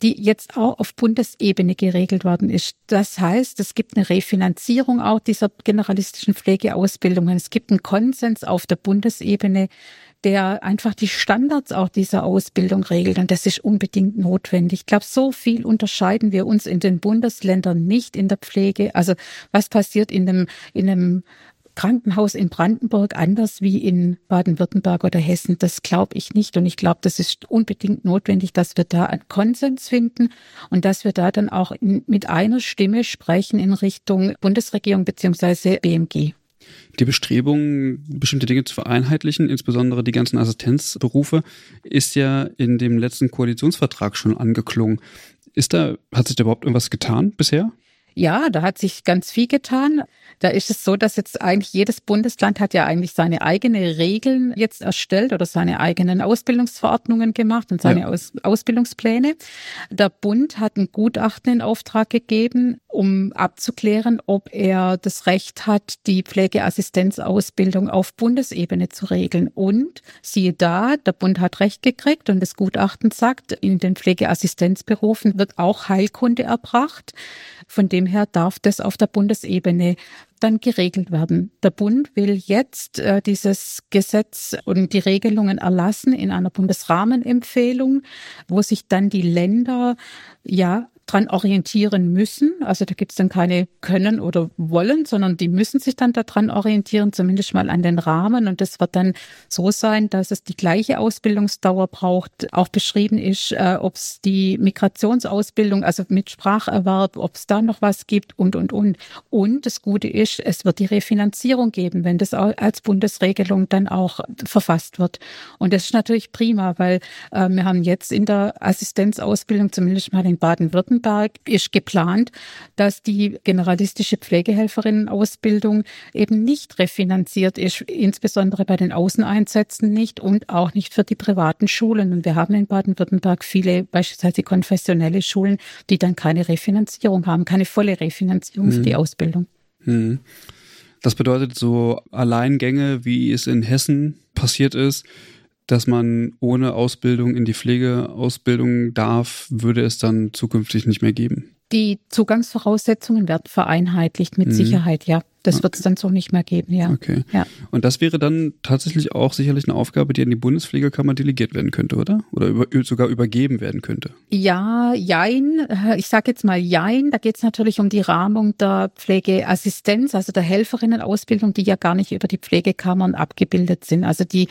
die jetzt auch auf Bundesebene geregelt worden ist. Das heißt, es gibt eine Refinanzierung auch dieser generalistischen Pflegeausbildungen. Es gibt einen Konsens auf der Bundesebene, der einfach die Standards auch dieser Ausbildung regelt. Und das ist unbedingt notwendig. Ich glaube, so viel unterscheiden wir uns in den Bundesländern nicht in der Pflege. Also was passiert in einem, in einem Krankenhaus in Brandenburg anders wie in Baden-Württemberg oder Hessen. Das glaube ich nicht. Und ich glaube, das ist unbedingt notwendig, dass wir da einen Konsens finden und dass wir da dann auch in, mit einer Stimme sprechen in Richtung Bundesregierung beziehungsweise BMG. Die Bestrebung, bestimmte Dinge zu vereinheitlichen, insbesondere die ganzen Assistenzberufe, ist ja in dem letzten Koalitionsvertrag schon angeklungen. Ist da, hat sich da überhaupt irgendwas getan bisher? Ja, da hat sich ganz viel getan. Da ist es so, dass jetzt eigentlich jedes Bundesland hat ja eigentlich seine eigene Regeln jetzt erstellt oder seine eigenen Ausbildungsverordnungen gemacht und seine ja. Aus Ausbildungspläne. Der Bund hat ein Gutachten in Auftrag gegeben, um abzuklären, ob er das Recht hat, die Pflegeassistenzausbildung auf Bundesebene zu regeln. Und siehe da, der Bund hat Recht gekriegt und das Gutachten sagt, in den Pflegeassistenzberufen wird auch Heilkunde erbracht. Von dem her darf das auf der Bundesebene dann geregelt werden. Der Bund will jetzt äh, dieses Gesetz und die Regelungen erlassen in einer Bundesrahmenempfehlung, wo sich dann die Länder ja dran orientieren müssen. Also da gibt es dann keine können oder wollen, sondern die müssen sich dann daran orientieren, zumindest mal an den Rahmen. Und das wird dann so sein, dass es die gleiche Ausbildungsdauer braucht. Auch beschrieben ist, äh, ob es die Migrationsausbildung, also mit Spracherwerb, ob es da noch was gibt und, und, und. Und das Gute ist, es wird die Refinanzierung geben, wenn das als Bundesregelung dann auch verfasst wird. Und das ist natürlich prima, weil äh, wir haben jetzt in der Assistenzausbildung, zumindest mal in Baden-Württemberg, Baden-Württemberg ist geplant, dass die generalistische Pflegehelferinnenausbildung eben nicht refinanziert ist, insbesondere bei den Außeneinsätzen nicht und auch nicht für die privaten Schulen. Und wir haben in Baden-Württemberg viele beispielsweise konfessionelle Schulen, die dann keine Refinanzierung haben, keine volle Refinanzierung mhm. für die. Ausbildung. Mhm. Das bedeutet so Alleingänge, wie es in Hessen passiert ist, dass man ohne Ausbildung in die Pflegeausbildung darf, würde es dann zukünftig nicht mehr geben. Die Zugangsvoraussetzungen werden vereinheitlicht, mit mhm. Sicherheit, ja. Das okay. wird es dann so nicht mehr geben, ja. Okay. Ja. Und das wäre dann tatsächlich auch sicherlich eine Aufgabe, die an die Bundespflegekammer delegiert werden könnte, oder? Oder über, sogar übergeben werden könnte? Ja, jein. Ich sage jetzt mal jein. Da geht es natürlich um die Rahmung der Pflegeassistenz, also der Helferinnenausbildung, die ja gar nicht über die Pflegekammern abgebildet sind. Also die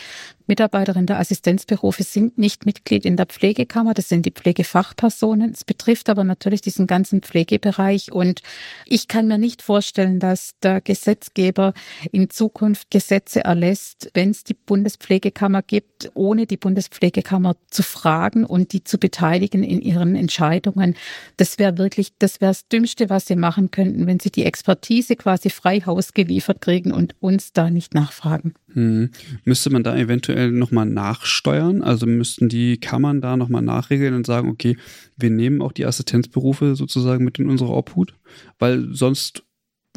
Mitarbeiterinnen der Assistenzberufe sind nicht Mitglied in der Pflegekammer, das sind die Pflegefachpersonen. Es betrifft aber natürlich diesen ganzen Pflegebereich und ich kann mir nicht vorstellen, dass der Gesetzgeber in Zukunft Gesetze erlässt, wenn es die Bundespflegekammer gibt, ohne die Bundespflegekammer zu fragen und die zu beteiligen in ihren Entscheidungen. Das wäre wirklich, das wäre das Dümmste, was sie machen könnten, wenn sie die Expertise quasi frei Haus geliefert kriegen und uns da nicht nachfragen. Hm. Müsste man da eventuell nochmal nachsteuern? Also müssten die Kammern da nochmal nachregeln und sagen, okay, wir nehmen auch die Assistenzberufe sozusagen mit in unsere Obhut? Weil sonst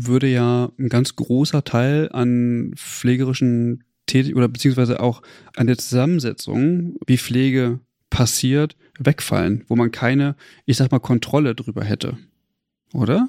würde ja ein ganz großer Teil an pflegerischen Tätig oder beziehungsweise auch an der Zusammensetzung, wie Pflege passiert, wegfallen, wo man keine, ich sag mal, Kontrolle drüber hätte. Oder?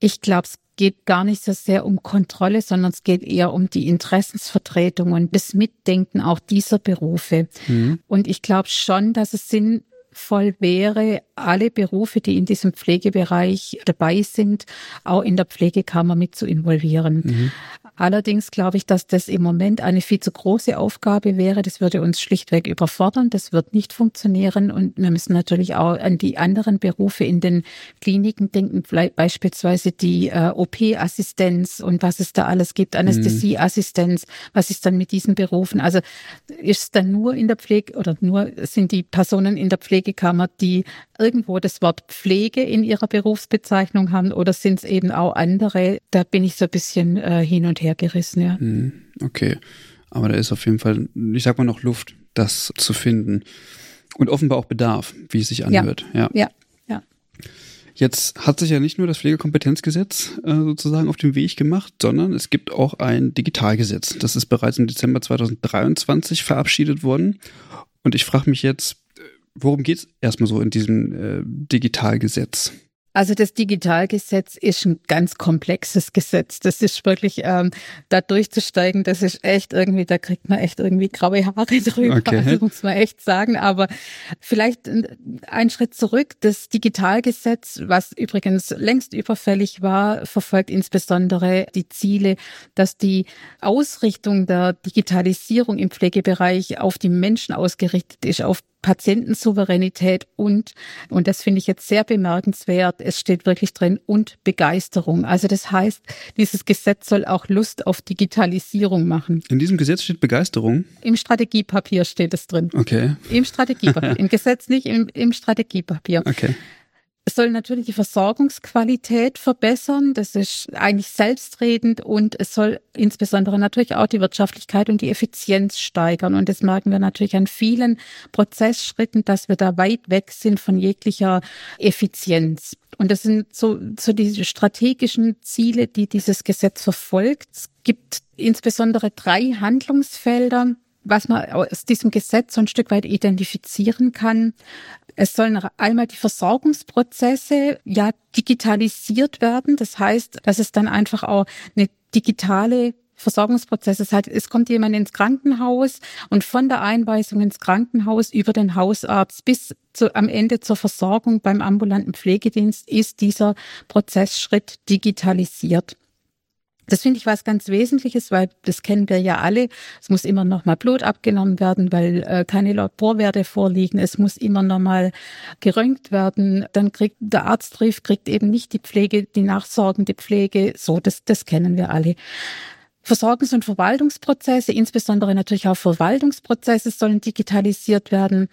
Ich glaube, es geht gar nicht so sehr um Kontrolle, sondern es geht eher um die Interessensvertretung und das Mitdenken auch dieser Berufe. Mhm. Und ich glaube schon, dass es Sinn sinnvoll wäre, alle Berufe, die in diesem Pflegebereich dabei sind, auch in der Pflegekammer mit zu involvieren. Mhm. Allerdings glaube ich, dass das im Moment eine viel zu große Aufgabe wäre. Das würde uns schlichtweg überfordern. Das wird nicht funktionieren. Und wir müssen natürlich auch an die anderen Berufe in den Kliniken denken, beispielsweise die äh, OP-Assistenz und was es da alles gibt, Anästhesieassistenz. Was ist dann mit diesen Berufen? Also ist es dann nur in der Pflege oder nur sind die Personen in der Pflegekammer, die irgendwo das Wort Pflege in ihrer Berufsbezeichnung haben oder sind es eben auch andere? Da bin ich so ein bisschen äh, hin und her hergerissen, ja. Hm, okay. Aber da ist auf jeden Fall, ich sag mal noch Luft, das zu finden. Und offenbar auch Bedarf, wie es sich anhört. Ja. ja. ja. Jetzt hat sich ja nicht nur das Pflegekompetenzgesetz äh, sozusagen auf den Weg gemacht, sondern es gibt auch ein Digitalgesetz. Das ist bereits im Dezember 2023 verabschiedet worden. Und ich frage mich jetzt, worum geht es erstmal so in diesem äh, Digitalgesetz? Also das Digitalgesetz ist ein ganz komplexes Gesetz. Das ist wirklich, ähm, da durchzusteigen, das ist echt irgendwie, da kriegt man echt irgendwie graue Haare drüber, okay. also muss man echt sagen. Aber vielleicht ein Schritt zurück. Das Digitalgesetz, was übrigens längst überfällig war, verfolgt insbesondere die Ziele, dass die Ausrichtung der Digitalisierung im Pflegebereich auf die Menschen ausgerichtet ist, auf Patientensouveränität und, und das finde ich jetzt sehr bemerkenswert, es steht wirklich drin, und Begeisterung. Also das heißt, dieses Gesetz soll auch Lust auf Digitalisierung machen. In diesem Gesetz steht Begeisterung? Im Strategiepapier steht es drin. Okay. Im Strategiepapier. Im Gesetz nicht, im, im Strategiepapier. Okay. Es soll natürlich die Versorgungsqualität verbessern. Das ist eigentlich selbstredend und es soll insbesondere natürlich auch die Wirtschaftlichkeit und die Effizienz steigern. Und das merken wir natürlich an vielen Prozessschritten, dass wir da weit weg sind von jeglicher Effizienz. Und das sind so, so diese strategischen Ziele, die dieses Gesetz verfolgt. Es gibt insbesondere drei Handlungsfelder, was man aus diesem Gesetz so ein Stück weit identifizieren kann. Es sollen einmal die Versorgungsprozesse ja digitalisiert werden. Das heißt, dass es dann einfach auch eine digitale Versorgungsprozess. Das heißt, es kommt jemand ins Krankenhaus und von der Einweisung ins Krankenhaus über den Hausarzt bis zu, am Ende zur Versorgung beim ambulanten Pflegedienst ist dieser Prozessschritt digitalisiert. Das finde ich was ganz Wesentliches, weil das kennen wir ja alle. Es muss immer noch mal Blut abgenommen werden, weil äh, keine Laborwerte vorliegen. Es muss immer noch mal geröntgt werden. Dann kriegt der Arztbrief kriegt eben nicht die Pflege, die nachsorgende Pflege. So, das, das kennen wir alle. Versorgungs- und Verwaltungsprozesse, insbesondere natürlich auch Verwaltungsprozesse sollen digitalisiert werden.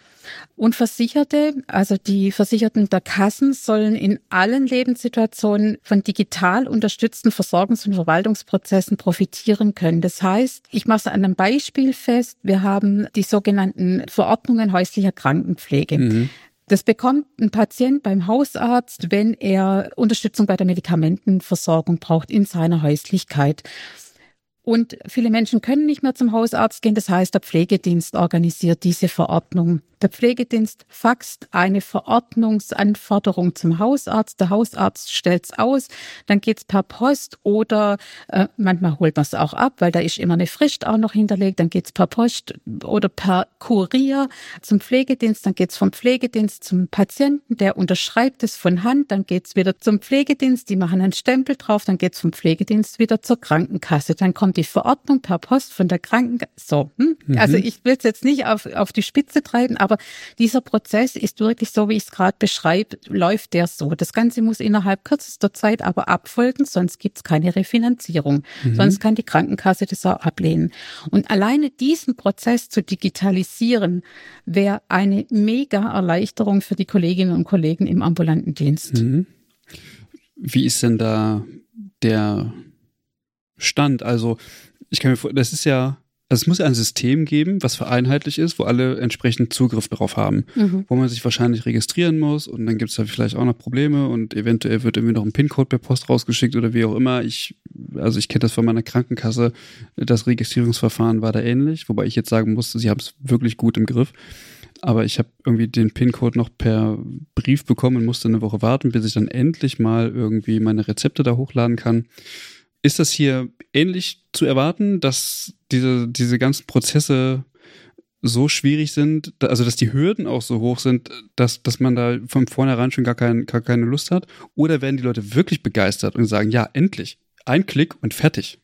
Und Versicherte, also die Versicherten der Kassen, sollen in allen Lebenssituationen von digital unterstützten Versorgungs- und Verwaltungsprozessen profitieren können. Das heißt, ich mache es an einem Beispiel fest. Wir haben die sogenannten Verordnungen häuslicher Krankenpflege. Mhm. Das bekommt ein Patient beim Hausarzt, wenn er Unterstützung bei der Medikamentenversorgung braucht in seiner Häuslichkeit. Und viele Menschen können nicht mehr zum Hausarzt gehen. Das heißt, der Pflegedienst organisiert diese Verordnung. Der Pflegedienst faxt eine Verordnungsanforderung zum Hausarzt. Der Hausarzt stellt's aus. Dann geht's per Post oder äh, manchmal holt man es auch ab, weil da ist immer eine Frist auch noch hinterlegt. Dann geht's per Post oder per Kurier zum Pflegedienst. Dann geht's vom Pflegedienst zum Patienten. Der unterschreibt es von Hand. Dann geht's wieder zum Pflegedienst. Die machen einen Stempel drauf. Dann geht's vom Pflegedienst wieder zur Krankenkasse. Dann kommt die Verordnung per Post von der Krankenkasse. So, hm? mhm. also ich will es jetzt nicht auf, auf die Spitze treiben, aber aber dieser Prozess ist wirklich so, wie ich es gerade beschreibe, läuft der so. Das Ganze muss innerhalb kürzester Zeit aber abfolgen, sonst gibt es keine Refinanzierung. Mhm. Sonst kann die Krankenkasse das auch ablehnen. Und alleine diesen Prozess zu digitalisieren, wäre eine mega Erleichterung für die Kolleginnen und Kollegen im ambulanten Dienst. Mhm. Wie ist denn da der Stand? Also ich kann mir vor, das ist ja also es muss ja ein System geben, was vereinheitlich ist, wo alle entsprechend Zugriff darauf haben, mhm. wo man sich wahrscheinlich registrieren muss und dann gibt es da vielleicht auch noch Probleme und eventuell wird irgendwie noch ein PIN-Code per Post rausgeschickt oder wie auch immer. Ich, also ich kenne das von meiner Krankenkasse, das Registrierungsverfahren war da ähnlich, wobei ich jetzt sagen musste, sie haben es wirklich gut im Griff. Aber ich habe irgendwie den PIN-Code noch per Brief bekommen und musste eine Woche warten, bis ich dann endlich mal irgendwie meine Rezepte da hochladen kann. Ist das hier ähnlich zu erwarten, dass diese, diese ganzen Prozesse so schwierig sind, also dass die Hürden auch so hoch sind, dass, dass man da von vornherein schon gar, kein, gar keine Lust hat? Oder werden die Leute wirklich begeistert und sagen, ja, endlich, ein Klick und fertig?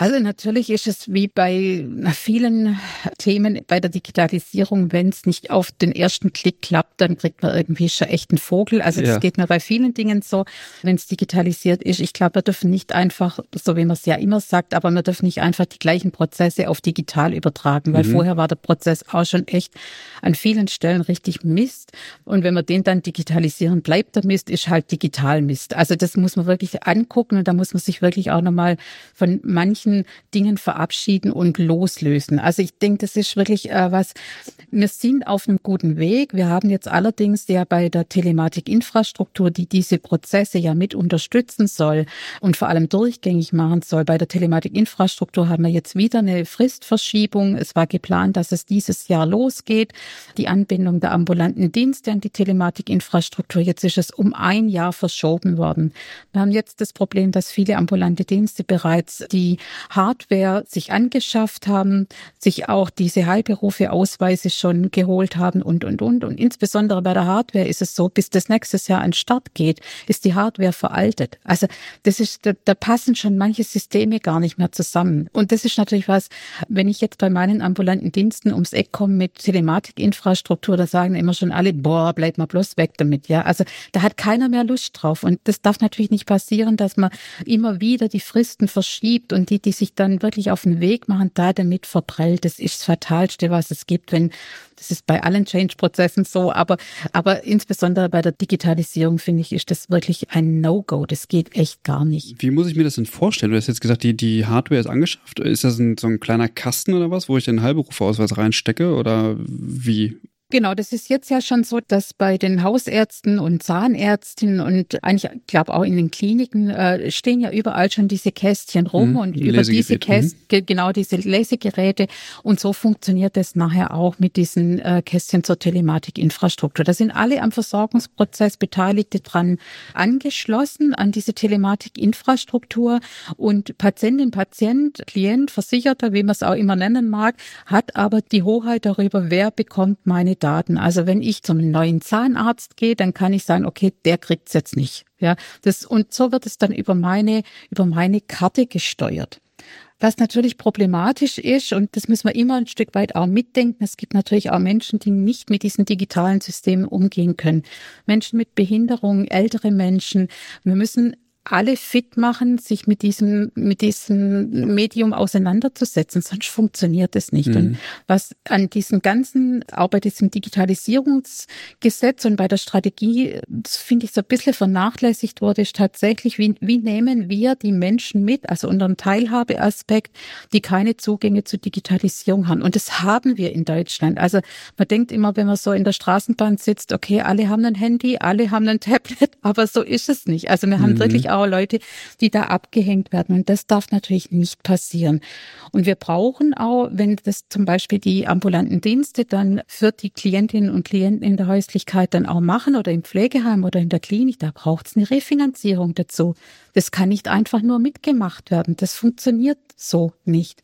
Also natürlich ist es wie bei vielen Themen bei der Digitalisierung, wenn es nicht auf den ersten Klick klappt, dann kriegt man irgendwie schon echt einen Vogel. Also das ja. geht mir bei vielen Dingen so, wenn es digitalisiert ist. Ich glaube, wir dürfen nicht einfach, so wie man es ja immer sagt, aber wir dürfen nicht einfach die gleichen Prozesse auf digital übertragen, weil mhm. vorher war der Prozess auch schon echt an vielen Stellen richtig Mist. Und wenn wir den dann digitalisieren, bleibt der Mist, ist halt digital Mist. Also das muss man wirklich angucken und da muss man sich wirklich auch nochmal von manchen manchen Dingen verabschieden und loslösen. Also ich denke, das ist wirklich äh, was, wir sind auf einem guten Weg. Wir haben jetzt allerdings ja bei der Telematikinfrastruktur, die diese Prozesse ja mit unterstützen soll und vor allem durchgängig machen soll. Bei der Telematikinfrastruktur haben wir jetzt wieder eine Fristverschiebung. Es war geplant, dass es dieses Jahr losgeht. Die Anbindung der ambulanten Dienste an die Telematikinfrastruktur. Jetzt ist es um ein Jahr verschoben worden. Wir haben jetzt das Problem, dass viele ambulante Dienste bereits die Hardware sich angeschafft haben, sich auch diese Heilberufe-Ausweise schon geholt haben und, und, und. Und insbesondere bei der Hardware ist es so, bis das nächstes Jahr an Start geht, ist die Hardware veraltet. Also das ist, da, da passen schon manche Systeme gar nicht mehr zusammen. Und das ist natürlich was, wenn ich jetzt bei meinen ambulanten Diensten ums Eck komme mit Telematikinfrastruktur, da sagen immer schon alle, boah, bleib mal bloß weg damit. Ja, also da hat keiner mehr Lust drauf. Und das darf natürlich nicht passieren, dass man immer wieder die Fristen verschiebt und die, die sich dann wirklich auf den Weg machen, da damit verprellt. Das ist das Fatalste, was es gibt, wenn das ist bei allen Change-Prozessen so, aber, aber insbesondere bei der Digitalisierung finde ich, ist das wirklich ein No-Go. Das geht echt gar nicht. Wie muss ich mir das denn vorstellen? Du hast jetzt gesagt, die, die Hardware ist angeschafft. Ist das ein, so ein kleiner Kasten oder was, wo ich den Heilberufsausweis reinstecke oder wie? Genau, das ist jetzt ja schon so, dass bei den Hausärzten und Zahnärztinnen und eigentlich, ich glaube auch in den Kliniken äh, stehen ja überall schon diese Kästchen rum mhm, und über diese Kästchen, genau diese Lesegeräte. Und so funktioniert es nachher auch mit diesen äh, Kästchen zur Telematikinfrastruktur. Da sind alle am Versorgungsprozess Beteiligte dran angeschlossen an diese Telematikinfrastruktur. Und Patientin, Patient, Klient, Versicherter, wie man es auch immer nennen mag, hat aber die Hoheit darüber, wer bekommt meine Daten. Also wenn ich zum neuen Zahnarzt gehe, dann kann ich sagen, okay, der kriegt's jetzt nicht. Ja, das, und so wird es dann über meine, über meine Karte gesteuert. Was natürlich problematisch ist, und das müssen wir immer ein Stück weit auch mitdenken, es gibt natürlich auch Menschen, die nicht mit diesen digitalen Systemen umgehen können. Menschen mit Behinderung, ältere Menschen. Wir müssen alle fit machen, sich mit diesem, mit diesem Medium auseinanderzusetzen, sonst funktioniert es nicht. Mhm. Und was an diesen ganzen, auch bei diesem Digitalisierungsgesetz und bei der Strategie, finde ich so ein bisschen vernachlässigt wurde, ist tatsächlich, wie, wie nehmen wir die Menschen mit, also unter dem Teilhabeaspekt, die keine Zugänge zur Digitalisierung haben. Und das haben wir in Deutschland. Also man denkt immer, wenn man so in der Straßenbahn sitzt, okay, alle haben ein Handy, alle haben ein Tablet, aber so ist es nicht. Also wir haben mhm. wirklich auch auch Leute, die da abgehängt werden. Und das darf natürlich nicht passieren. Und wir brauchen auch, wenn das zum Beispiel die ambulanten Dienste dann für die Klientinnen und Klienten in der Häuslichkeit dann auch machen oder im Pflegeheim oder in der Klinik, da braucht es eine Refinanzierung dazu. Das kann nicht einfach nur mitgemacht werden. Das funktioniert so nicht.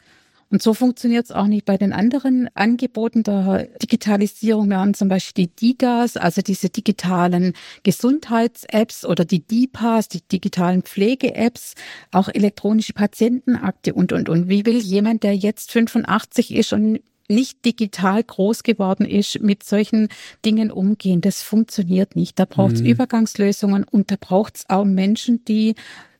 Und so funktioniert es auch nicht bei den anderen Angeboten der Digitalisierung. Wir haben zum Beispiel die DIGAs, also diese digitalen Gesundheits-Apps oder die DIPAs, die digitalen Pflege-Apps, auch elektronische Patientenakte und, und, und. Wie will jemand, der jetzt 85 ist und nicht digital groß geworden ist, mit solchen Dingen umgehen. Das funktioniert nicht. Da braucht es mhm. Übergangslösungen und da braucht es auch Menschen, die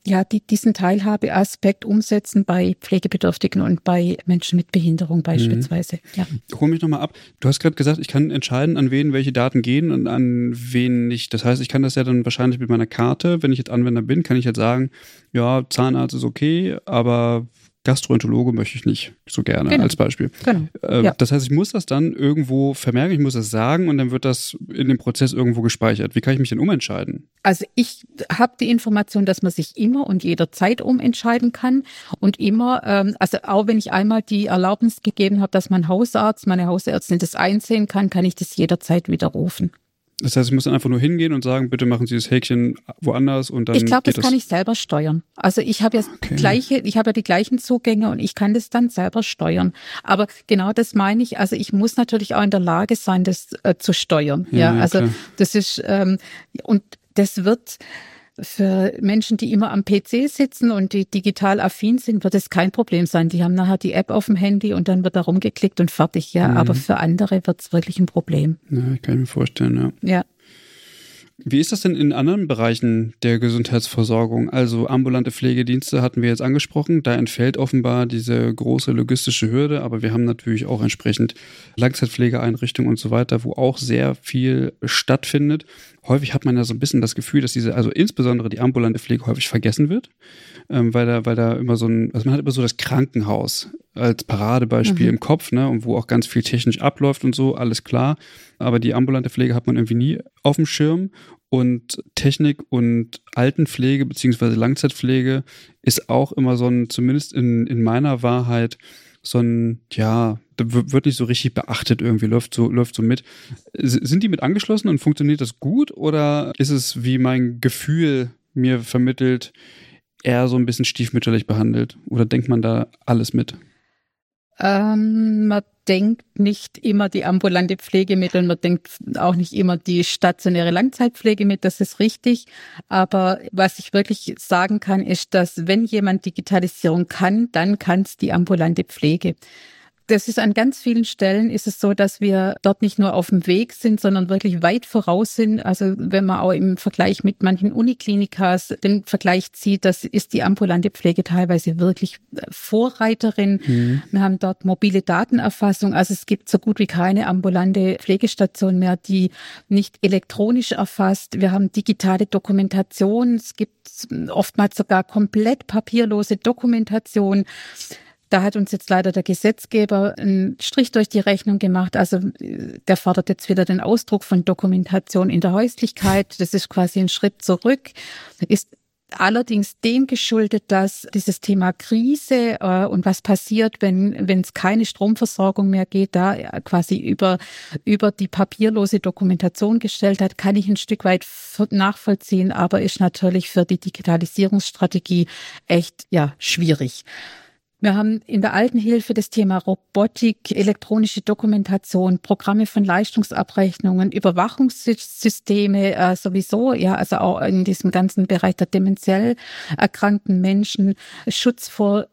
ja, die diesen Teilhabeaspekt umsetzen bei Pflegebedürftigen und bei Menschen mit Behinderung beispielsweise. Mhm. Ja. Hol mich nochmal ab. Du hast gerade gesagt, ich kann entscheiden, an wen welche Daten gehen und an wen nicht. Das heißt, ich kann das ja dann wahrscheinlich mit meiner Karte, wenn ich jetzt Anwender bin, kann ich jetzt sagen, ja, Zahnarzt ist okay, aber Gastroenterologe möchte ich nicht so gerne genau. als Beispiel. Genau. Äh, ja. Das heißt, ich muss das dann irgendwo vermerken, ich muss das sagen und dann wird das in dem Prozess irgendwo gespeichert. Wie kann ich mich denn umentscheiden? Also ich habe die Information, dass man sich immer und jederzeit umentscheiden kann und immer, ähm, also auch wenn ich einmal die Erlaubnis gegeben habe, dass mein Hausarzt, meine Hausärztin das einsehen kann, kann ich das jederzeit widerrufen. Das heißt, ich muss dann einfach nur hingehen und sagen, bitte machen Sie das Häkchen woanders und dann. Ich glaube, das, das, kann ich selber steuern. Also ich habe ja okay. gleiche, ich habe ja die gleichen Zugänge und ich kann das dann selber steuern. Aber genau das meine ich. Also ich muss natürlich auch in der Lage sein, das äh, zu steuern. Ja, ja also klar. das ist ähm, und das wird für Menschen, die immer am PC sitzen und die digital affin sind, wird es kein Problem sein. Die haben nachher die App auf dem Handy und dann wird da rumgeklickt und fertig, ja. Mhm. Aber für andere wird es wirklich ein Problem. Ja, ich kann mir vorstellen, ja. Ja. Wie ist das denn in anderen Bereichen der Gesundheitsversorgung? Also ambulante Pflegedienste hatten wir jetzt angesprochen. Da entfällt offenbar diese große logistische Hürde, aber wir haben natürlich auch entsprechend Langzeitpflegeeinrichtungen und so weiter, wo auch sehr viel stattfindet. Häufig hat man ja so ein bisschen das Gefühl, dass diese, also insbesondere die ambulante Pflege häufig vergessen wird, ähm, weil da, weil da immer so ein, also man hat immer so das Krankenhaus als Paradebeispiel mhm. im Kopf, ne, und wo auch ganz viel technisch abläuft und so, alles klar aber die ambulante Pflege hat man irgendwie nie auf dem Schirm. Und Technik und Altenpflege beziehungsweise Langzeitpflege ist auch immer so ein, zumindest in, in meiner Wahrheit, so ein, ja, wird nicht so richtig beachtet irgendwie, läuft so, läuft so mit. Sind die mit angeschlossen und funktioniert das gut oder ist es, wie mein Gefühl mir vermittelt, eher so ein bisschen stiefmütterlich behandelt? Oder denkt man da alles mit? Ähm, denkt nicht immer die ambulante Pflege mit und man denkt auch nicht immer die stationäre Langzeitpflege mit, das ist richtig. Aber was ich wirklich sagen kann, ist, dass wenn jemand Digitalisierung kann, dann kann es die ambulante Pflege. Das ist an ganz vielen Stellen ist es so, dass wir dort nicht nur auf dem Weg sind, sondern wirklich weit voraus sind. Also wenn man auch im Vergleich mit manchen Uniklinikas den Vergleich zieht, das ist die ambulante Pflege teilweise wirklich Vorreiterin. Mhm. Wir haben dort mobile Datenerfassung. Also es gibt so gut wie keine ambulante Pflegestation mehr, die nicht elektronisch erfasst. Wir haben digitale Dokumentation. Es gibt oftmals sogar komplett papierlose Dokumentation. Da hat uns jetzt leider der Gesetzgeber einen Strich durch die Rechnung gemacht. Also der fordert jetzt wieder den Ausdruck von Dokumentation in der Häuslichkeit. Das ist quasi ein Schritt zurück. Ist allerdings dem geschuldet, dass dieses Thema Krise äh, und was passiert, wenn wenn es keine Stromversorgung mehr geht, da quasi über über die papierlose Dokumentation gestellt hat, kann ich ein Stück weit nachvollziehen, aber ist natürlich für die Digitalisierungsstrategie echt ja schwierig. Wir haben in der Altenhilfe das Thema Robotik, elektronische Dokumentation, Programme von Leistungsabrechnungen, Überwachungssysteme äh, sowieso, ja, also auch in diesem ganzen Bereich der demenziell erkrankten Menschen, Schutz vor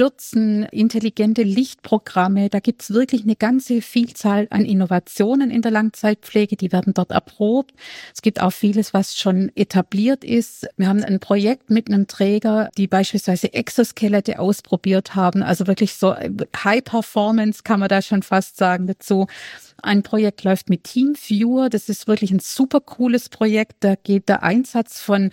Stürzen, intelligente Lichtprogramme. Da gibt's wirklich eine ganze Vielzahl an Innovationen in der Langzeitpflege, die werden dort erprobt. Es gibt auch vieles, was schon etabliert ist. Wir haben ein Projekt mit einem Träger, die beispielsweise Exoskelette ausprobiert haben, also wirklich so High Performance kann man da schon fast sagen dazu. Ein Projekt läuft mit TeamViewer. Das ist wirklich ein super cooles Projekt. Da geht der Einsatz von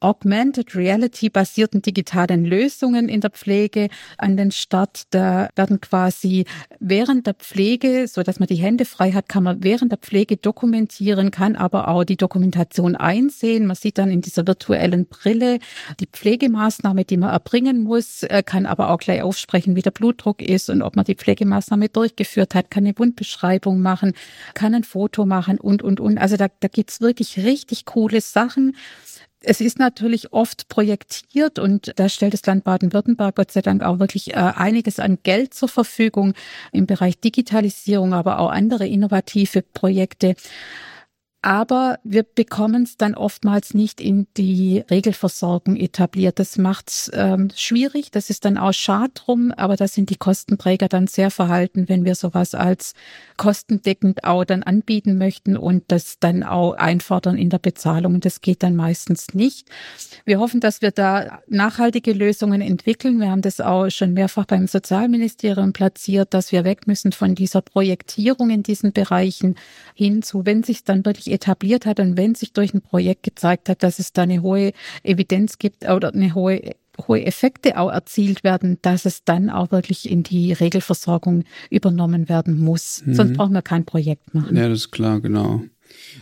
Augmented Reality basierten digitalen Lösungen in der Pflege an den Start. Da werden quasi während der Pflege, so dass man die Hände frei hat, kann man während der Pflege dokumentieren, kann aber auch die Dokumentation einsehen. Man sieht dann in dieser virtuellen Brille die Pflegemaßnahme, die man erbringen muss, äh, kann aber auch gleich aufsprechen, wie der Blutdruck ist und ob man die Pflegemaßnahme durchgeführt hat, kann eine Wundbeschreibung machen, kann ein Foto machen und, und, und. Also da, da gibt's wirklich richtig coole Sachen. Es ist natürlich oft projektiert und da stellt das Land Baden-Württemberg Gott sei Dank auch wirklich äh, einiges an Geld zur Verfügung im Bereich Digitalisierung, aber auch andere innovative Projekte. Aber wir bekommen es dann oftmals nicht in die Regelversorgung etabliert. Das macht es ähm, schwierig. Das ist dann auch schad drum, aber da sind die Kostenträger dann sehr verhalten, wenn wir sowas als kostendeckend auch dann anbieten möchten und das dann auch einfordern in der Bezahlung. Das geht dann meistens nicht. Wir hoffen, dass wir da nachhaltige Lösungen entwickeln. Wir haben das auch schon mehrfach beim Sozialministerium platziert, dass wir weg müssen von dieser Projektierung in diesen Bereichen hin zu, wenn sich dann wirklich etabliert hat und wenn sich durch ein Projekt gezeigt hat, dass es da eine hohe Evidenz gibt oder eine hohe hohe Effekte auch erzielt werden, dass es dann auch wirklich in die Regelversorgung übernommen werden muss. Mhm. Sonst brauchen wir kein Projekt machen. Ja, das ist klar, genau.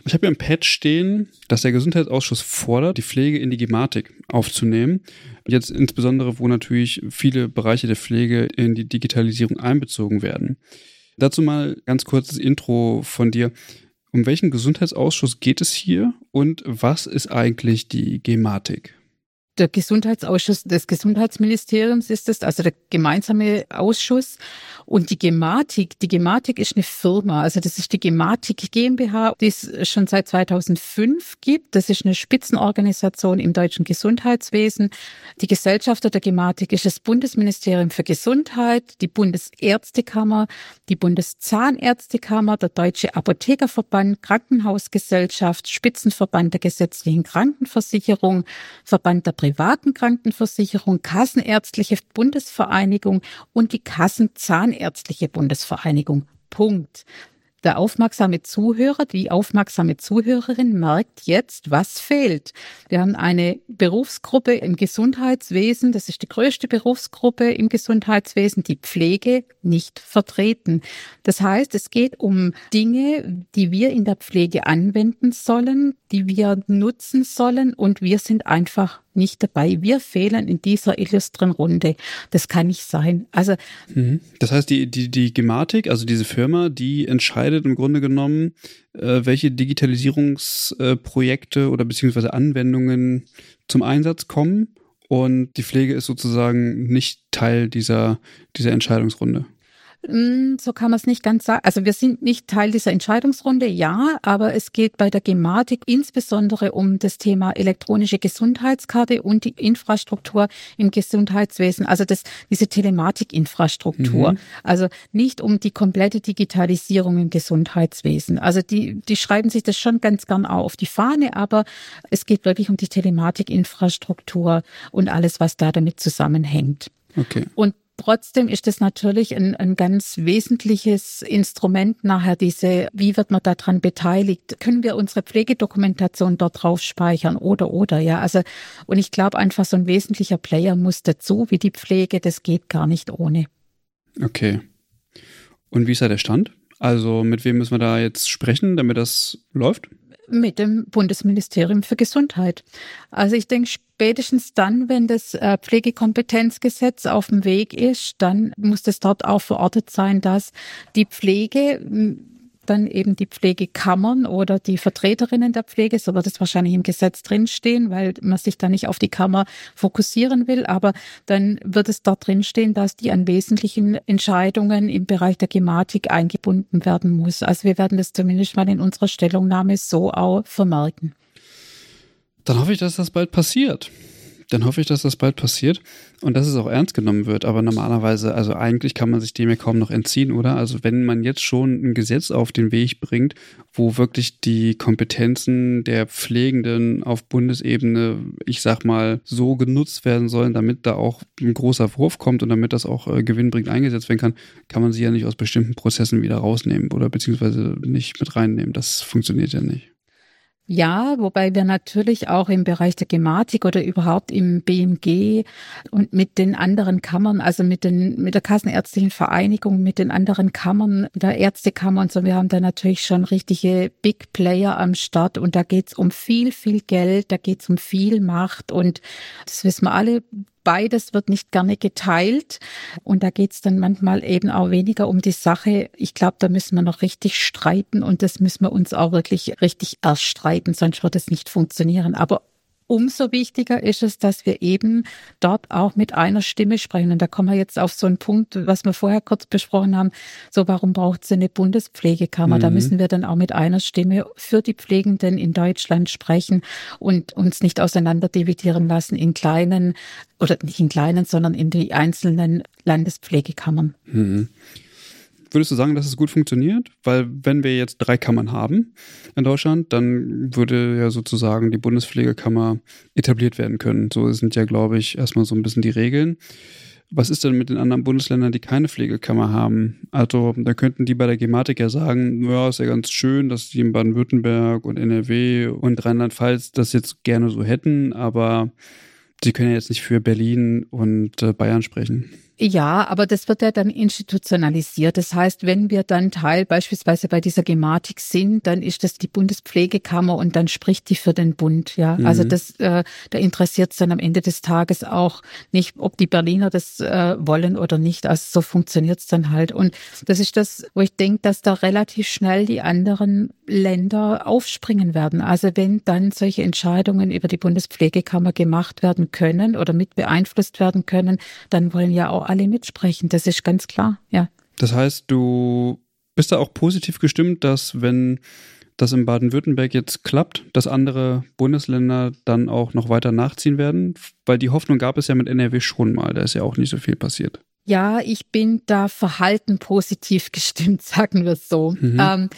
Ich habe ja im Patch stehen, dass der Gesundheitsausschuss fordert, die Pflege in die Gematik aufzunehmen. Jetzt insbesondere, wo natürlich viele Bereiche der Pflege in die Digitalisierung einbezogen werden. Dazu mal ganz kurzes Intro von dir. Um welchen Gesundheitsausschuss geht es hier und was ist eigentlich die Gematik? Der Gesundheitsausschuss des Gesundheitsministeriums ist es, also der gemeinsame Ausschuss. Und die Gematik, die Gematik ist eine Firma, also das ist die Gematik GmbH, die es schon seit 2005 gibt. Das ist eine Spitzenorganisation im deutschen Gesundheitswesen. Die Gesellschafter der Gematik ist das Bundesministerium für Gesundheit, die Bundesärztekammer, die Bundeszahnärztekammer, der Deutsche Apothekerverband, Krankenhausgesellschaft, Spitzenverband der gesetzlichen Krankenversicherung, Verband der privaten Krankenversicherung, Kassenärztliche Bundesvereinigung und die Kassenzahnärztliche Bundesvereinigung. Punkt. Der aufmerksame Zuhörer, die aufmerksame Zuhörerin merkt jetzt, was fehlt. Wir haben eine Berufsgruppe im Gesundheitswesen, das ist die größte Berufsgruppe im Gesundheitswesen, die Pflege nicht vertreten. Das heißt, es geht um Dinge, die wir in der Pflege anwenden sollen, die wir nutzen sollen und wir sind einfach nicht dabei. Wir fehlen in dieser illustren Runde. Das kann nicht sein. Also mhm. das heißt, die die die Gematik, also diese Firma, die entscheidet im Grunde genommen, äh, welche Digitalisierungsprojekte äh, oder beziehungsweise Anwendungen zum Einsatz kommen. Und die Pflege ist sozusagen nicht Teil dieser dieser Entscheidungsrunde. Hm, so kann man es nicht ganz sagen. Also wir sind nicht Teil dieser Entscheidungsrunde, ja, aber es geht bei der Gematik insbesondere um das Thema elektronische Gesundheitskarte und die Infrastruktur im Gesundheitswesen, also das, diese Telematikinfrastruktur. Mhm. Also nicht um die komplette Digitalisierung im Gesundheitswesen. Also die, die schreiben sich das schon ganz gern auf die Fahne, aber es geht wirklich um die Telematikinfrastruktur und alles, was da damit zusammenhängt. Okay. Und Trotzdem ist es natürlich ein, ein ganz wesentliches Instrument nachher diese, wie wird man daran beteiligt? Können wir unsere Pflegedokumentation dort drauf speichern oder oder ja? Also und ich glaube einfach so ein wesentlicher Player muss dazu, wie die Pflege, das geht gar nicht ohne. Okay. Und wie ist da der Stand? Also mit wem müssen wir da jetzt sprechen, damit das läuft? Mit dem Bundesministerium für Gesundheit. Also ich denke, spätestens dann, wenn das äh, Pflegekompetenzgesetz auf dem Weg ist, dann muss das dort auch verortet sein, dass die Pflege dann eben die Pflegekammern oder die Vertreterinnen der Pflege, so wird es wahrscheinlich im Gesetz drinstehen, weil man sich da nicht auf die Kammer fokussieren will, aber dann wird es dort drinstehen, dass die an wesentlichen Entscheidungen im Bereich der Gematik eingebunden werden muss. Also wir werden das zumindest mal in unserer Stellungnahme so auch vermerken. Dann hoffe ich, dass das bald passiert dann hoffe ich, dass das bald passiert und dass es auch ernst genommen wird. Aber normalerweise, also eigentlich kann man sich dem ja kaum noch entziehen, oder? Also wenn man jetzt schon ein Gesetz auf den Weg bringt, wo wirklich die Kompetenzen der Pflegenden auf Bundesebene, ich sag mal, so genutzt werden sollen, damit da auch ein großer Wurf kommt und damit das auch äh, gewinnbringend eingesetzt werden kann, kann man sie ja nicht aus bestimmten Prozessen wieder rausnehmen oder beziehungsweise nicht mit reinnehmen. Das funktioniert ja nicht. Ja, wobei wir natürlich auch im Bereich der Gematik oder überhaupt im BMG und mit den anderen Kammern, also mit den mit der Kassenärztlichen Vereinigung, mit den anderen Kammern, der Ärztekammer und so, wir haben da natürlich schon richtige Big Player am Start und da geht's um viel, viel Geld, da geht's um viel Macht und das wissen wir alle, beides wird nicht gerne geteilt. Und da geht es dann manchmal eben auch weniger um die Sache. Ich glaube, da müssen wir noch richtig streiten und das müssen wir uns auch wirklich richtig erstreiten, sonst wird es nicht funktionieren. Aber umso wichtiger ist es, dass wir eben dort auch mit einer Stimme sprechen. Und da kommen wir jetzt auf so einen Punkt, was wir vorher kurz besprochen haben. So, warum braucht es eine Bundespflegekammer? Mhm. Da müssen wir dann auch mit einer Stimme für die Pflegenden in Deutschland sprechen und uns nicht auseinander dividieren lassen in kleinen oder nicht in kleinen, sondern in die einzelnen Landespflegekammern. Mhm. Würdest du sagen, dass es gut funktioniert? Weil wenn wir jetzt drei Kammern haben in Deutschland, dann würde ja sozusagen die Bundespflegekammer etabliert werden können. So sind ja, glaube ich, erstmal so ein bisschen die Regeln. Was ist denn mit den anderen Bundesländern, die keine Pflegekammer haben? Also da könnten die bei der Gematik ja sagen, ja, ist ja ganz schön, dass die in Baden-Württemberg und NRW und Rheinland-Pfalz das jetzt gerne so hätten, aber sie können ja jetzt nicht für Berlin und äh, Bayern sprechen. Ja, aber das wird ja dann institutionalisiert. Das heißt, wenn wir dann Teil beispielsweise bei dieser Gematik sind, dann ist das die Bundespflegekammer und dann spricht die für den Bund. Ja, mhm. also das, äh, da interessiert es dann am Ende des Tages auch nicht, ob die Berliner das äh, wollen oder nicht. Also so funktioniert es dann halt. Und das ist das, wo ich denke, dass da relativ schnell die anderen Länder aufspringen werden. Also wenn dann solche Entscheidungen über die Bundespflegekammer gemacht werden können oder mit beeinflusst werden können, dann wollen ja auch alle mitsprechen. Das ist ganz klar, ja. Das heißt, du bist da auch positiv gestimmt, dass wenn das in Baden-Württemberg jetzt klappt, dass andere Bundesländer dann auch noch weiter nachziehen werden? Weil die Hoffnung gab es ja mit NRW schon mal, da ist ja auch nicht so viel passiert. Ja, ich bin da verhalten positiv gestimmt, sagen wir es so. Mhm. Ähm,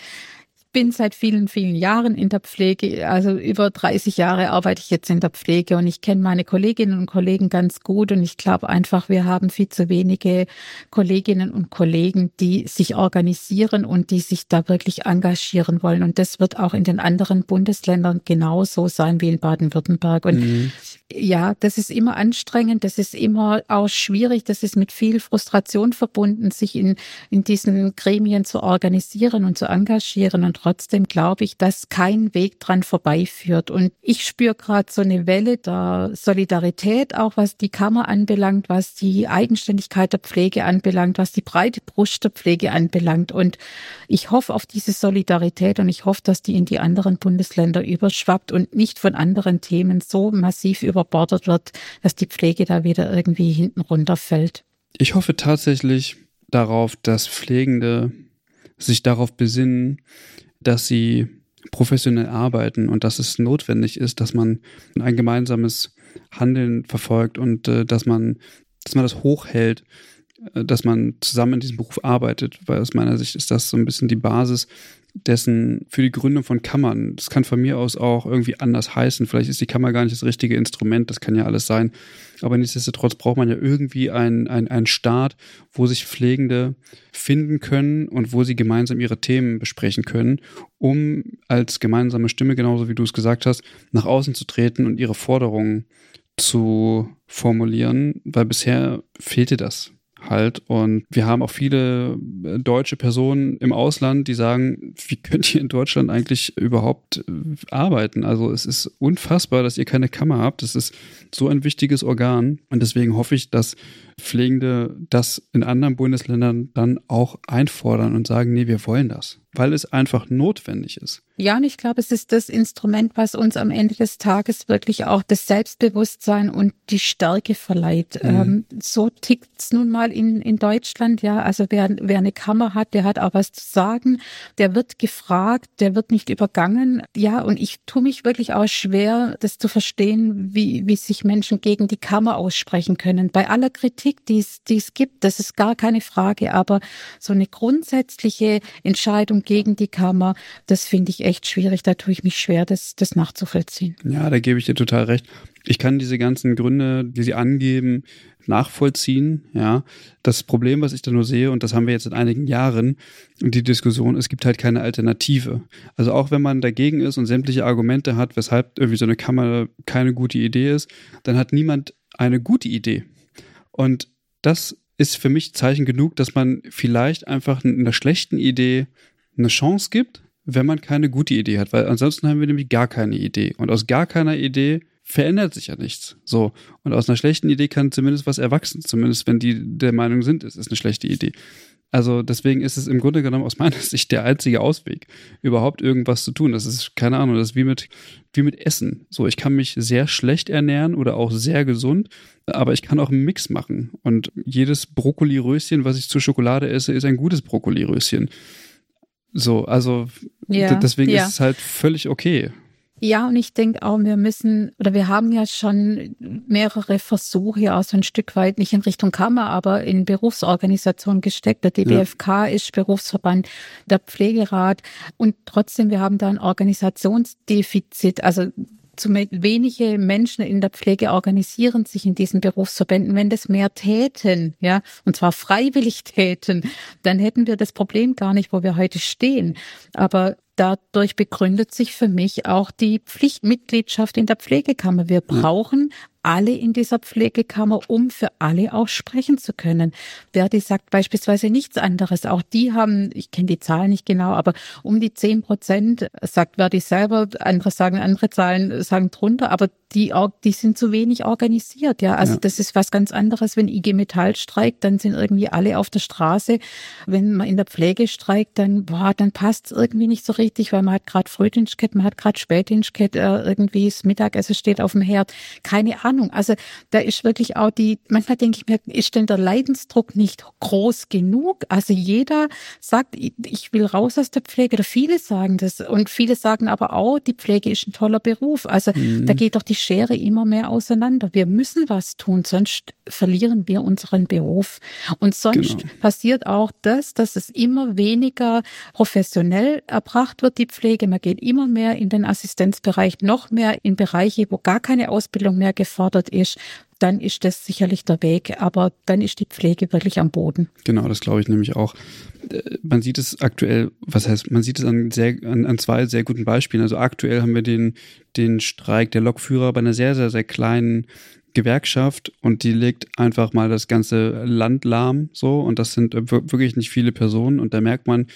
bin seit vielen, vielen Jahren in der Pflege. Also über 30 Jahre arbeite ich jetzt in der Pflege und ich kenne meine Kolleginnen und Kollegen ganz gut und ich glaube einfach, wir haben viel zu wenige Kolleginnen und Kollegen, die sich organisieren und die sich da wirklich engagieren wollen. Und das wird auch in den anderen Bundesländern genauso sein wie in Baden-Württemberg. Und mhm ja, das ist immer anstrengend, das ist immer auch schwierig, das ist mit viel Frustration verbunden, sich in, in diesen Gremien zu organisieren und zu engagieren. Und trotzdem glaube ich, dass kein Weg dran vorbeiführt. Und ich spüre gerade so eine Welle der Solidarität, auch was die Kammer anbelangt, was die Eigenständigkeit der Pflege anbelangt, was die breite Brust der Pflege anbelangt. Und ich hoffe auf diese Solidarität und ich hoffe, dass die in die anderen Bundesländer überschwappt und nicht von anderen Themen so massiv über überbordet wird, dass die Pflege da wieder irgendwie hinten runterfällt. Ich hoffe tatsächlich darauf, dass Pflegende sich darauf besinnen, dass sie professionell arbeiten und dass es notwendig ist, dass man ein gemeinsames Handeln verfolgt und äh, dass man, dass man das hochhält, äh, dass man zusammen in diesem Beruf arbeitet, weil aus meiner Sicht ist das so ein bisschen die Basis dessen für die Gründung von Kammern. Das kann von mir aus auch irgendwie anders heißen. Vielleicht ist die Kammer gar nicht das richtige Instrument, das kann ja alles sein. Aber nichtsdestotrotz braucht man ja irgendwie einen, einen, einen Staat, wo sich Pflegende finden können und wo sie gemeinsam ihre Themen besprechen können, um als gemeinsame Stimme, genauso wie du es gesagt hast, nach außen zu treten und ihre Forderungen zu formulieren, weil bisher fehlte das halt. Und wir haben auch viele äh, deutsche Personen im Ausland, die sagen, wie könnt ihr in Deutschland eigentlich überhaupt äh, arbeiten? Also es ist unfassbar, dass ihr keine Kammer habt. Das ist so ein wichtiges Organ. Und deswegen hoffe ich, dass Pflegende das in anderen Bundesländern dann auch einfordern und sagen, nee, wir wollen das, weil es einfach notwendig ist. Ja, und ich glaube, es ist das Instrument, was uns am Ende des Tages wirklich auch das Selbstbewusstsein und die Stärke verleiht. Mhm. Ähm, so tickt's nun mal in, in Deutschland, ja. Also wer, wer eine Kammer hat, der hat auch was zu sagen, der wird gefragt, der wird nicht übergangen. Ja, und ich tue mich wirklich auch schwer, das zu verstehen, wie, wie sich Menschen gegen die Kammer aussprechen können. Bei aller Kritik, die es, die es gibt, das ist gar keine Frage, aber so eine grundsätzliche Entscheidung gegen die Kammer, das finde ich echt schwierig. Da tue ich mich schwer, das, das nachzuvollziehen. Ja, da gebe ich dir total recht. Ich kann diese ganzen Gründe, die sie angeben, nachvollziehen. Ja, das Problem, was ich da nur sehe, und das haben wir jetzt in einigen Jahren, die Diskussion, es gibt halt keine Alternative. Also auch wenn man dagegen ist und sämtliche Argumente hat, weshalb irgendwie so eine Kammer keine gute Idee ist, dann hat niemand eine gute Idee. Und das ist für mich Zeichen genug, dass man vielleicht einfach einer schlechten Idee eine Chance gibt, wenn man keine gute Idee hat, weil ansonsten haben wir nämlich gar keine Idee. Und aus gar keiner Idee verändert sich ja nichts. So. Und aus einer schlechten Idee kann zumindest was erwachsen, zumindest wenn die der Meinung sind, es ist eine schlechte Idee. Also deswegen ist es im Grunde genommen aus meiner Sicht der einzige Ausweg, überhaupt irgendwas zu tun. Das ist, keine Ahnung, das ist wie mit, wie mit Essen. So, ich kann mich sehr schlecht ernähren oder auch sehr gesund, aber ich kann auch einen Mix machen. Und jedes Brokkoliröschen, was ich zur Schokolade esse, ist ein gutes Brokkoliröschen. So, also ja, deswegen ja. ist es halt völlig okay. Ja, und ich denke auch, wir müssen, oder wir haben ja schon mehrere Versuche, auch so ein Stück weit, nicht in Richtung Kammer, aber in Berufsorganisation gesteckt. Der DBFK ja. ist Berufsverband, der Pflegerat. Und trotzdem, wir haben da ein Organisationsdefizit. Also zu wenige Menschen in der Pflege organisieren sich in diesen Berufsverbänden. Wenn das mehr täten, ja, und zwar freiwillig täten, dann hätten wir das Problem gar nicht, wo wir heute stehen. Aber dadurch begründet sich für mich auch die Pflichtmitgliedschaft in der Pflegekammer. Wir brauchen alle in dieser Pflegekammer, um für alle auch sprechen zu können. Verdi sagt beispielsweise nichts anderes. Auch die haben, ich kenne die Zahlen nicht genau, aber um die zehn Prozent, sagt Verdi selber, andere sagen andere Zahlen, sagen drunter, aber die, die sind zu wenig organisiert. Ja, also ja. das ist was ganz anderes. Wenn IG Metall streikt, dann sind irgendwie alle auf der Straße. Wenn man in der Pflege streikt, dann, boah, dann passt es irgendwie nicht so richtig, weil man hat gerade Frühdienst gehabt, man hat gerade Spätdienst gehabt, äh, irgendwie das Mittagessen steht auf dem Herd. Keine Ahnung Ahnung. Also da ist wirklich auch die, manchmal denke ich mir, ist denn der Leidensdruck nicht groß genug? Also jeder sagt, ich will raus aus der Pflege, oder viele sagen das. Und viele sagen aber auch, die Pflege ist ein toller Beruf. Also mhm. da geht doch die Schere immer mehr auseinander. Wir müssen was tun, sonst verlieren wir unseren Beruf. Und sonst genau. passiert auch das, dass es immer weniger professionell erbracht wird, die Pflege. Man geht immer mehr in den Assistenzbereich, noch mehr in Bereiche, wo gar keine Ausbildung mehr gefordert ist, dann ist das sicherlich der Weg. Aber dann ist die Pflege wirklich am Boden. Genau, das glaube ich nämlich auch. Äh, man sieht es aktuell, was heißt, man sieht es an, sehr, an, an zwei sehr guten Beispielen. Also aktuell haben wir den, den Streik der Lokführer bei einer sehr, sehr, sehr kleinen Gewerkschaft und die legt einfach mal das ganze Land lahm so und das sind wirklich nicht viele Personen und da merkt man,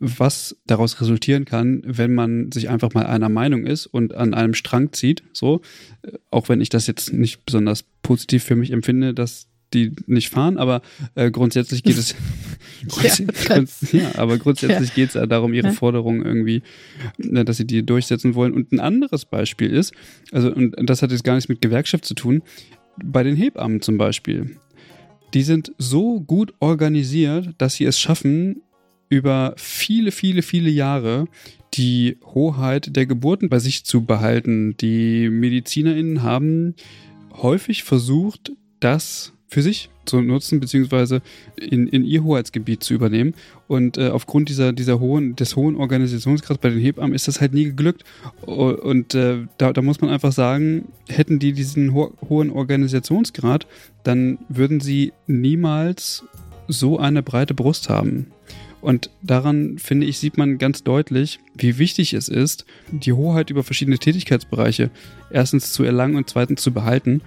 was daraus resultieren kann, wenn man sich einfach mal einer Meinung ist und an einem Strang zieht, so, auch wenn ich das jetzt nicht besonders positiv für mich empfinde, dass die nicht fahren, aber äh, grundsätzlich geht es ja, ja, aber grundsätzlich ja. geht es darum, ihre ja. Forderungen irgendwie, äh, dass sie die durchsetzen wollen. Und ein anderes Beispiel ist, also und das hat jetzt gar nichts mit Gewerkschaft zu tun, bei den Hebammen zum Beispiel. Die sind so gut organisiert, dass sie es schaffen, über viele, viele, viele Jahre die Hoheit der Geburten bei sich zu behalten. Die MedizinerInnen haben häufig versucht, das für sich zu nutzen, beziehungsweise in, in ihr Hoheitsgebiet zu übernehmen. Und äh, aufgrund dieser, dieser hohen, des hohen Organisationsgrads bei den Hebammen ist das halt nie geglückt. Und äh, da, da muss man einfach sagen, hätten die diesen ho hohen Organisationsgrad, dann würden sie niemals so eine breite Brust haben. Und daran, finde ich, sieht man ganz deutlich, wie wichtig es ist, die Hoheit über verschiedene Tätigkeitsbereiche erstens zu erlangen und zweitens zu behalten,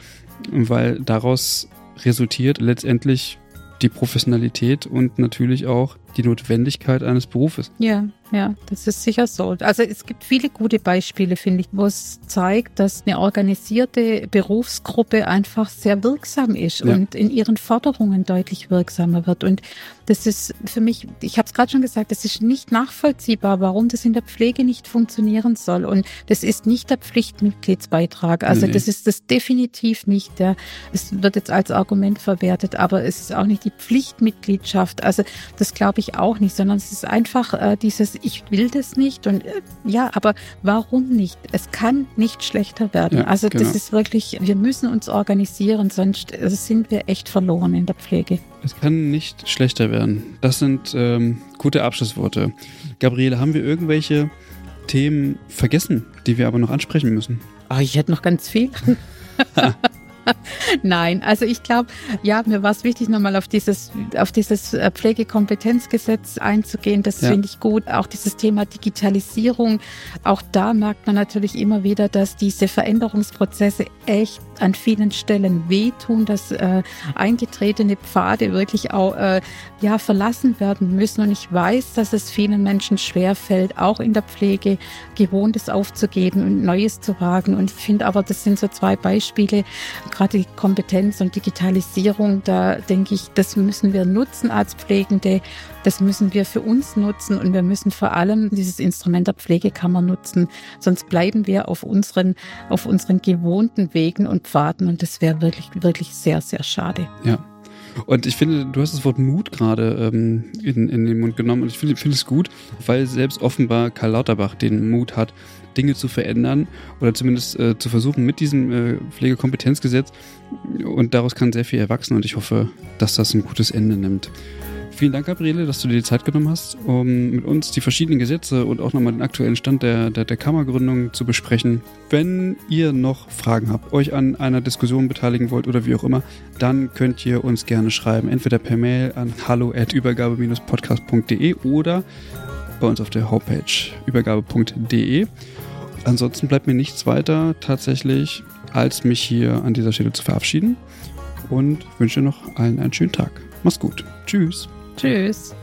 weil daraus resultiert letztendlich die Professionalität und natürlich auch die Notwendigkeit eines Berufes. Ja, ja, das ist sicher so. Also es gibt viele gute Beispiele, finde ich, wo es zeigt, dass eine organisierte Berufsgruppe einfach sehr wirksam ist ja. und in ihren Forderungen deutlich wirksamer wird. Und das ist für mich, ich habe es gerade schon gesagt, das ist nicht nachvollziehbar, warum das in der Pflege nicht funktionieren soll. Und das ist nicht der Pflichtmitgliedsbeitrag. Also nee. das ist das definitiv nicht. Der, es wird jetzt als Argument verwertet, aber es ist auch nicht die Pflichtmitgliedschaft. Also das glaube ich auch nicht, sondern es ist einfach äh, dieses ich will das nicht und äh, ja, aber warum nicht? Es kann nicht schlechter werden. Ja, also genau. das ist wirklich, wir müssen uns organisieren, sonst äh, sind wir echt verloren in der Pflege. Es kann nicht schlechter werden. Das sind ähm, gute Abschlussworte. Gabriele, haben wir irgendwelche Themen vergessen, die wir aber noch ansprechen müssen? Oh, ich hätte noch ganz viel. Nein, also ich glaube, ja, mir war es wichtig, nochmal auf dieses, auf dieses äh, Pflegekompetenzgesetz einzugehen. Das ja. finde ich gut. Auch dieses Thema Digitalisierung. Auch da merkt man natürlich immer wieder, dass diese Veränderungsprozesse echt an vielen Stellen wehtun, dass äh, eingetretene Pfade wirklich auch äh, ja verlassen werden müssen. Und ich weiß, dass es vielen Menschen schwerfällt, auch in der Pflege Gewohntes aufzugeben und Neues zu wagen. Und finde aber, das sind so zwei Beispiele, gerade die Kompetenz und Digitalisierung. Da denke ich, das müssen wir nutzen als Pflegende. Das müssen wir für uns nutzen und wir müssen vor allem dieses Instrument der Pflegekammer nutzen. Sonst bleiben wir auf unseren, auf unseren gewohnten Wegen und Pfaden und das wäre wirklich, wirklich sehr, sehr schade. Ja. Und ich finde, du hast das Wort Mut gerade ähm, in, in den Mund genommen und ich finde find es gut, weil selbst offenbar Karl Lauterbach den Mut hat, Dinge zu verändern oder zumindest äh, zu versuchen mit diesem äh, Pflegekompetenzgesetz und daraus kann sehr viel erwachsen und ich hoffe, dass das ein gutes Ende nimmt. Vielen Dank, Gabriele, dass du dir die Zeit genommen hast, um mit uns die verschiedenen Gesetze und auch nochmal den aktuellen Stand der, der, der Kammergründung zu besprechen. Wenn ihr noch Fragen habt, euch an einer Diskussion beteiligen wollt oder wie auch immer, dann könnt ihr uns gerne schreiben. Entweder per Mail an hallo at übergabe-podcast.de oder bei uns auf der Homepage übergabe.de. Ansonsten bleibt mir nichts weiter tatsächlich, als mich hier an dieser Stelle zu verabschieden und wünsche noch allen einen schönen Tag. Mach's gut. Tschüss. Tschüss.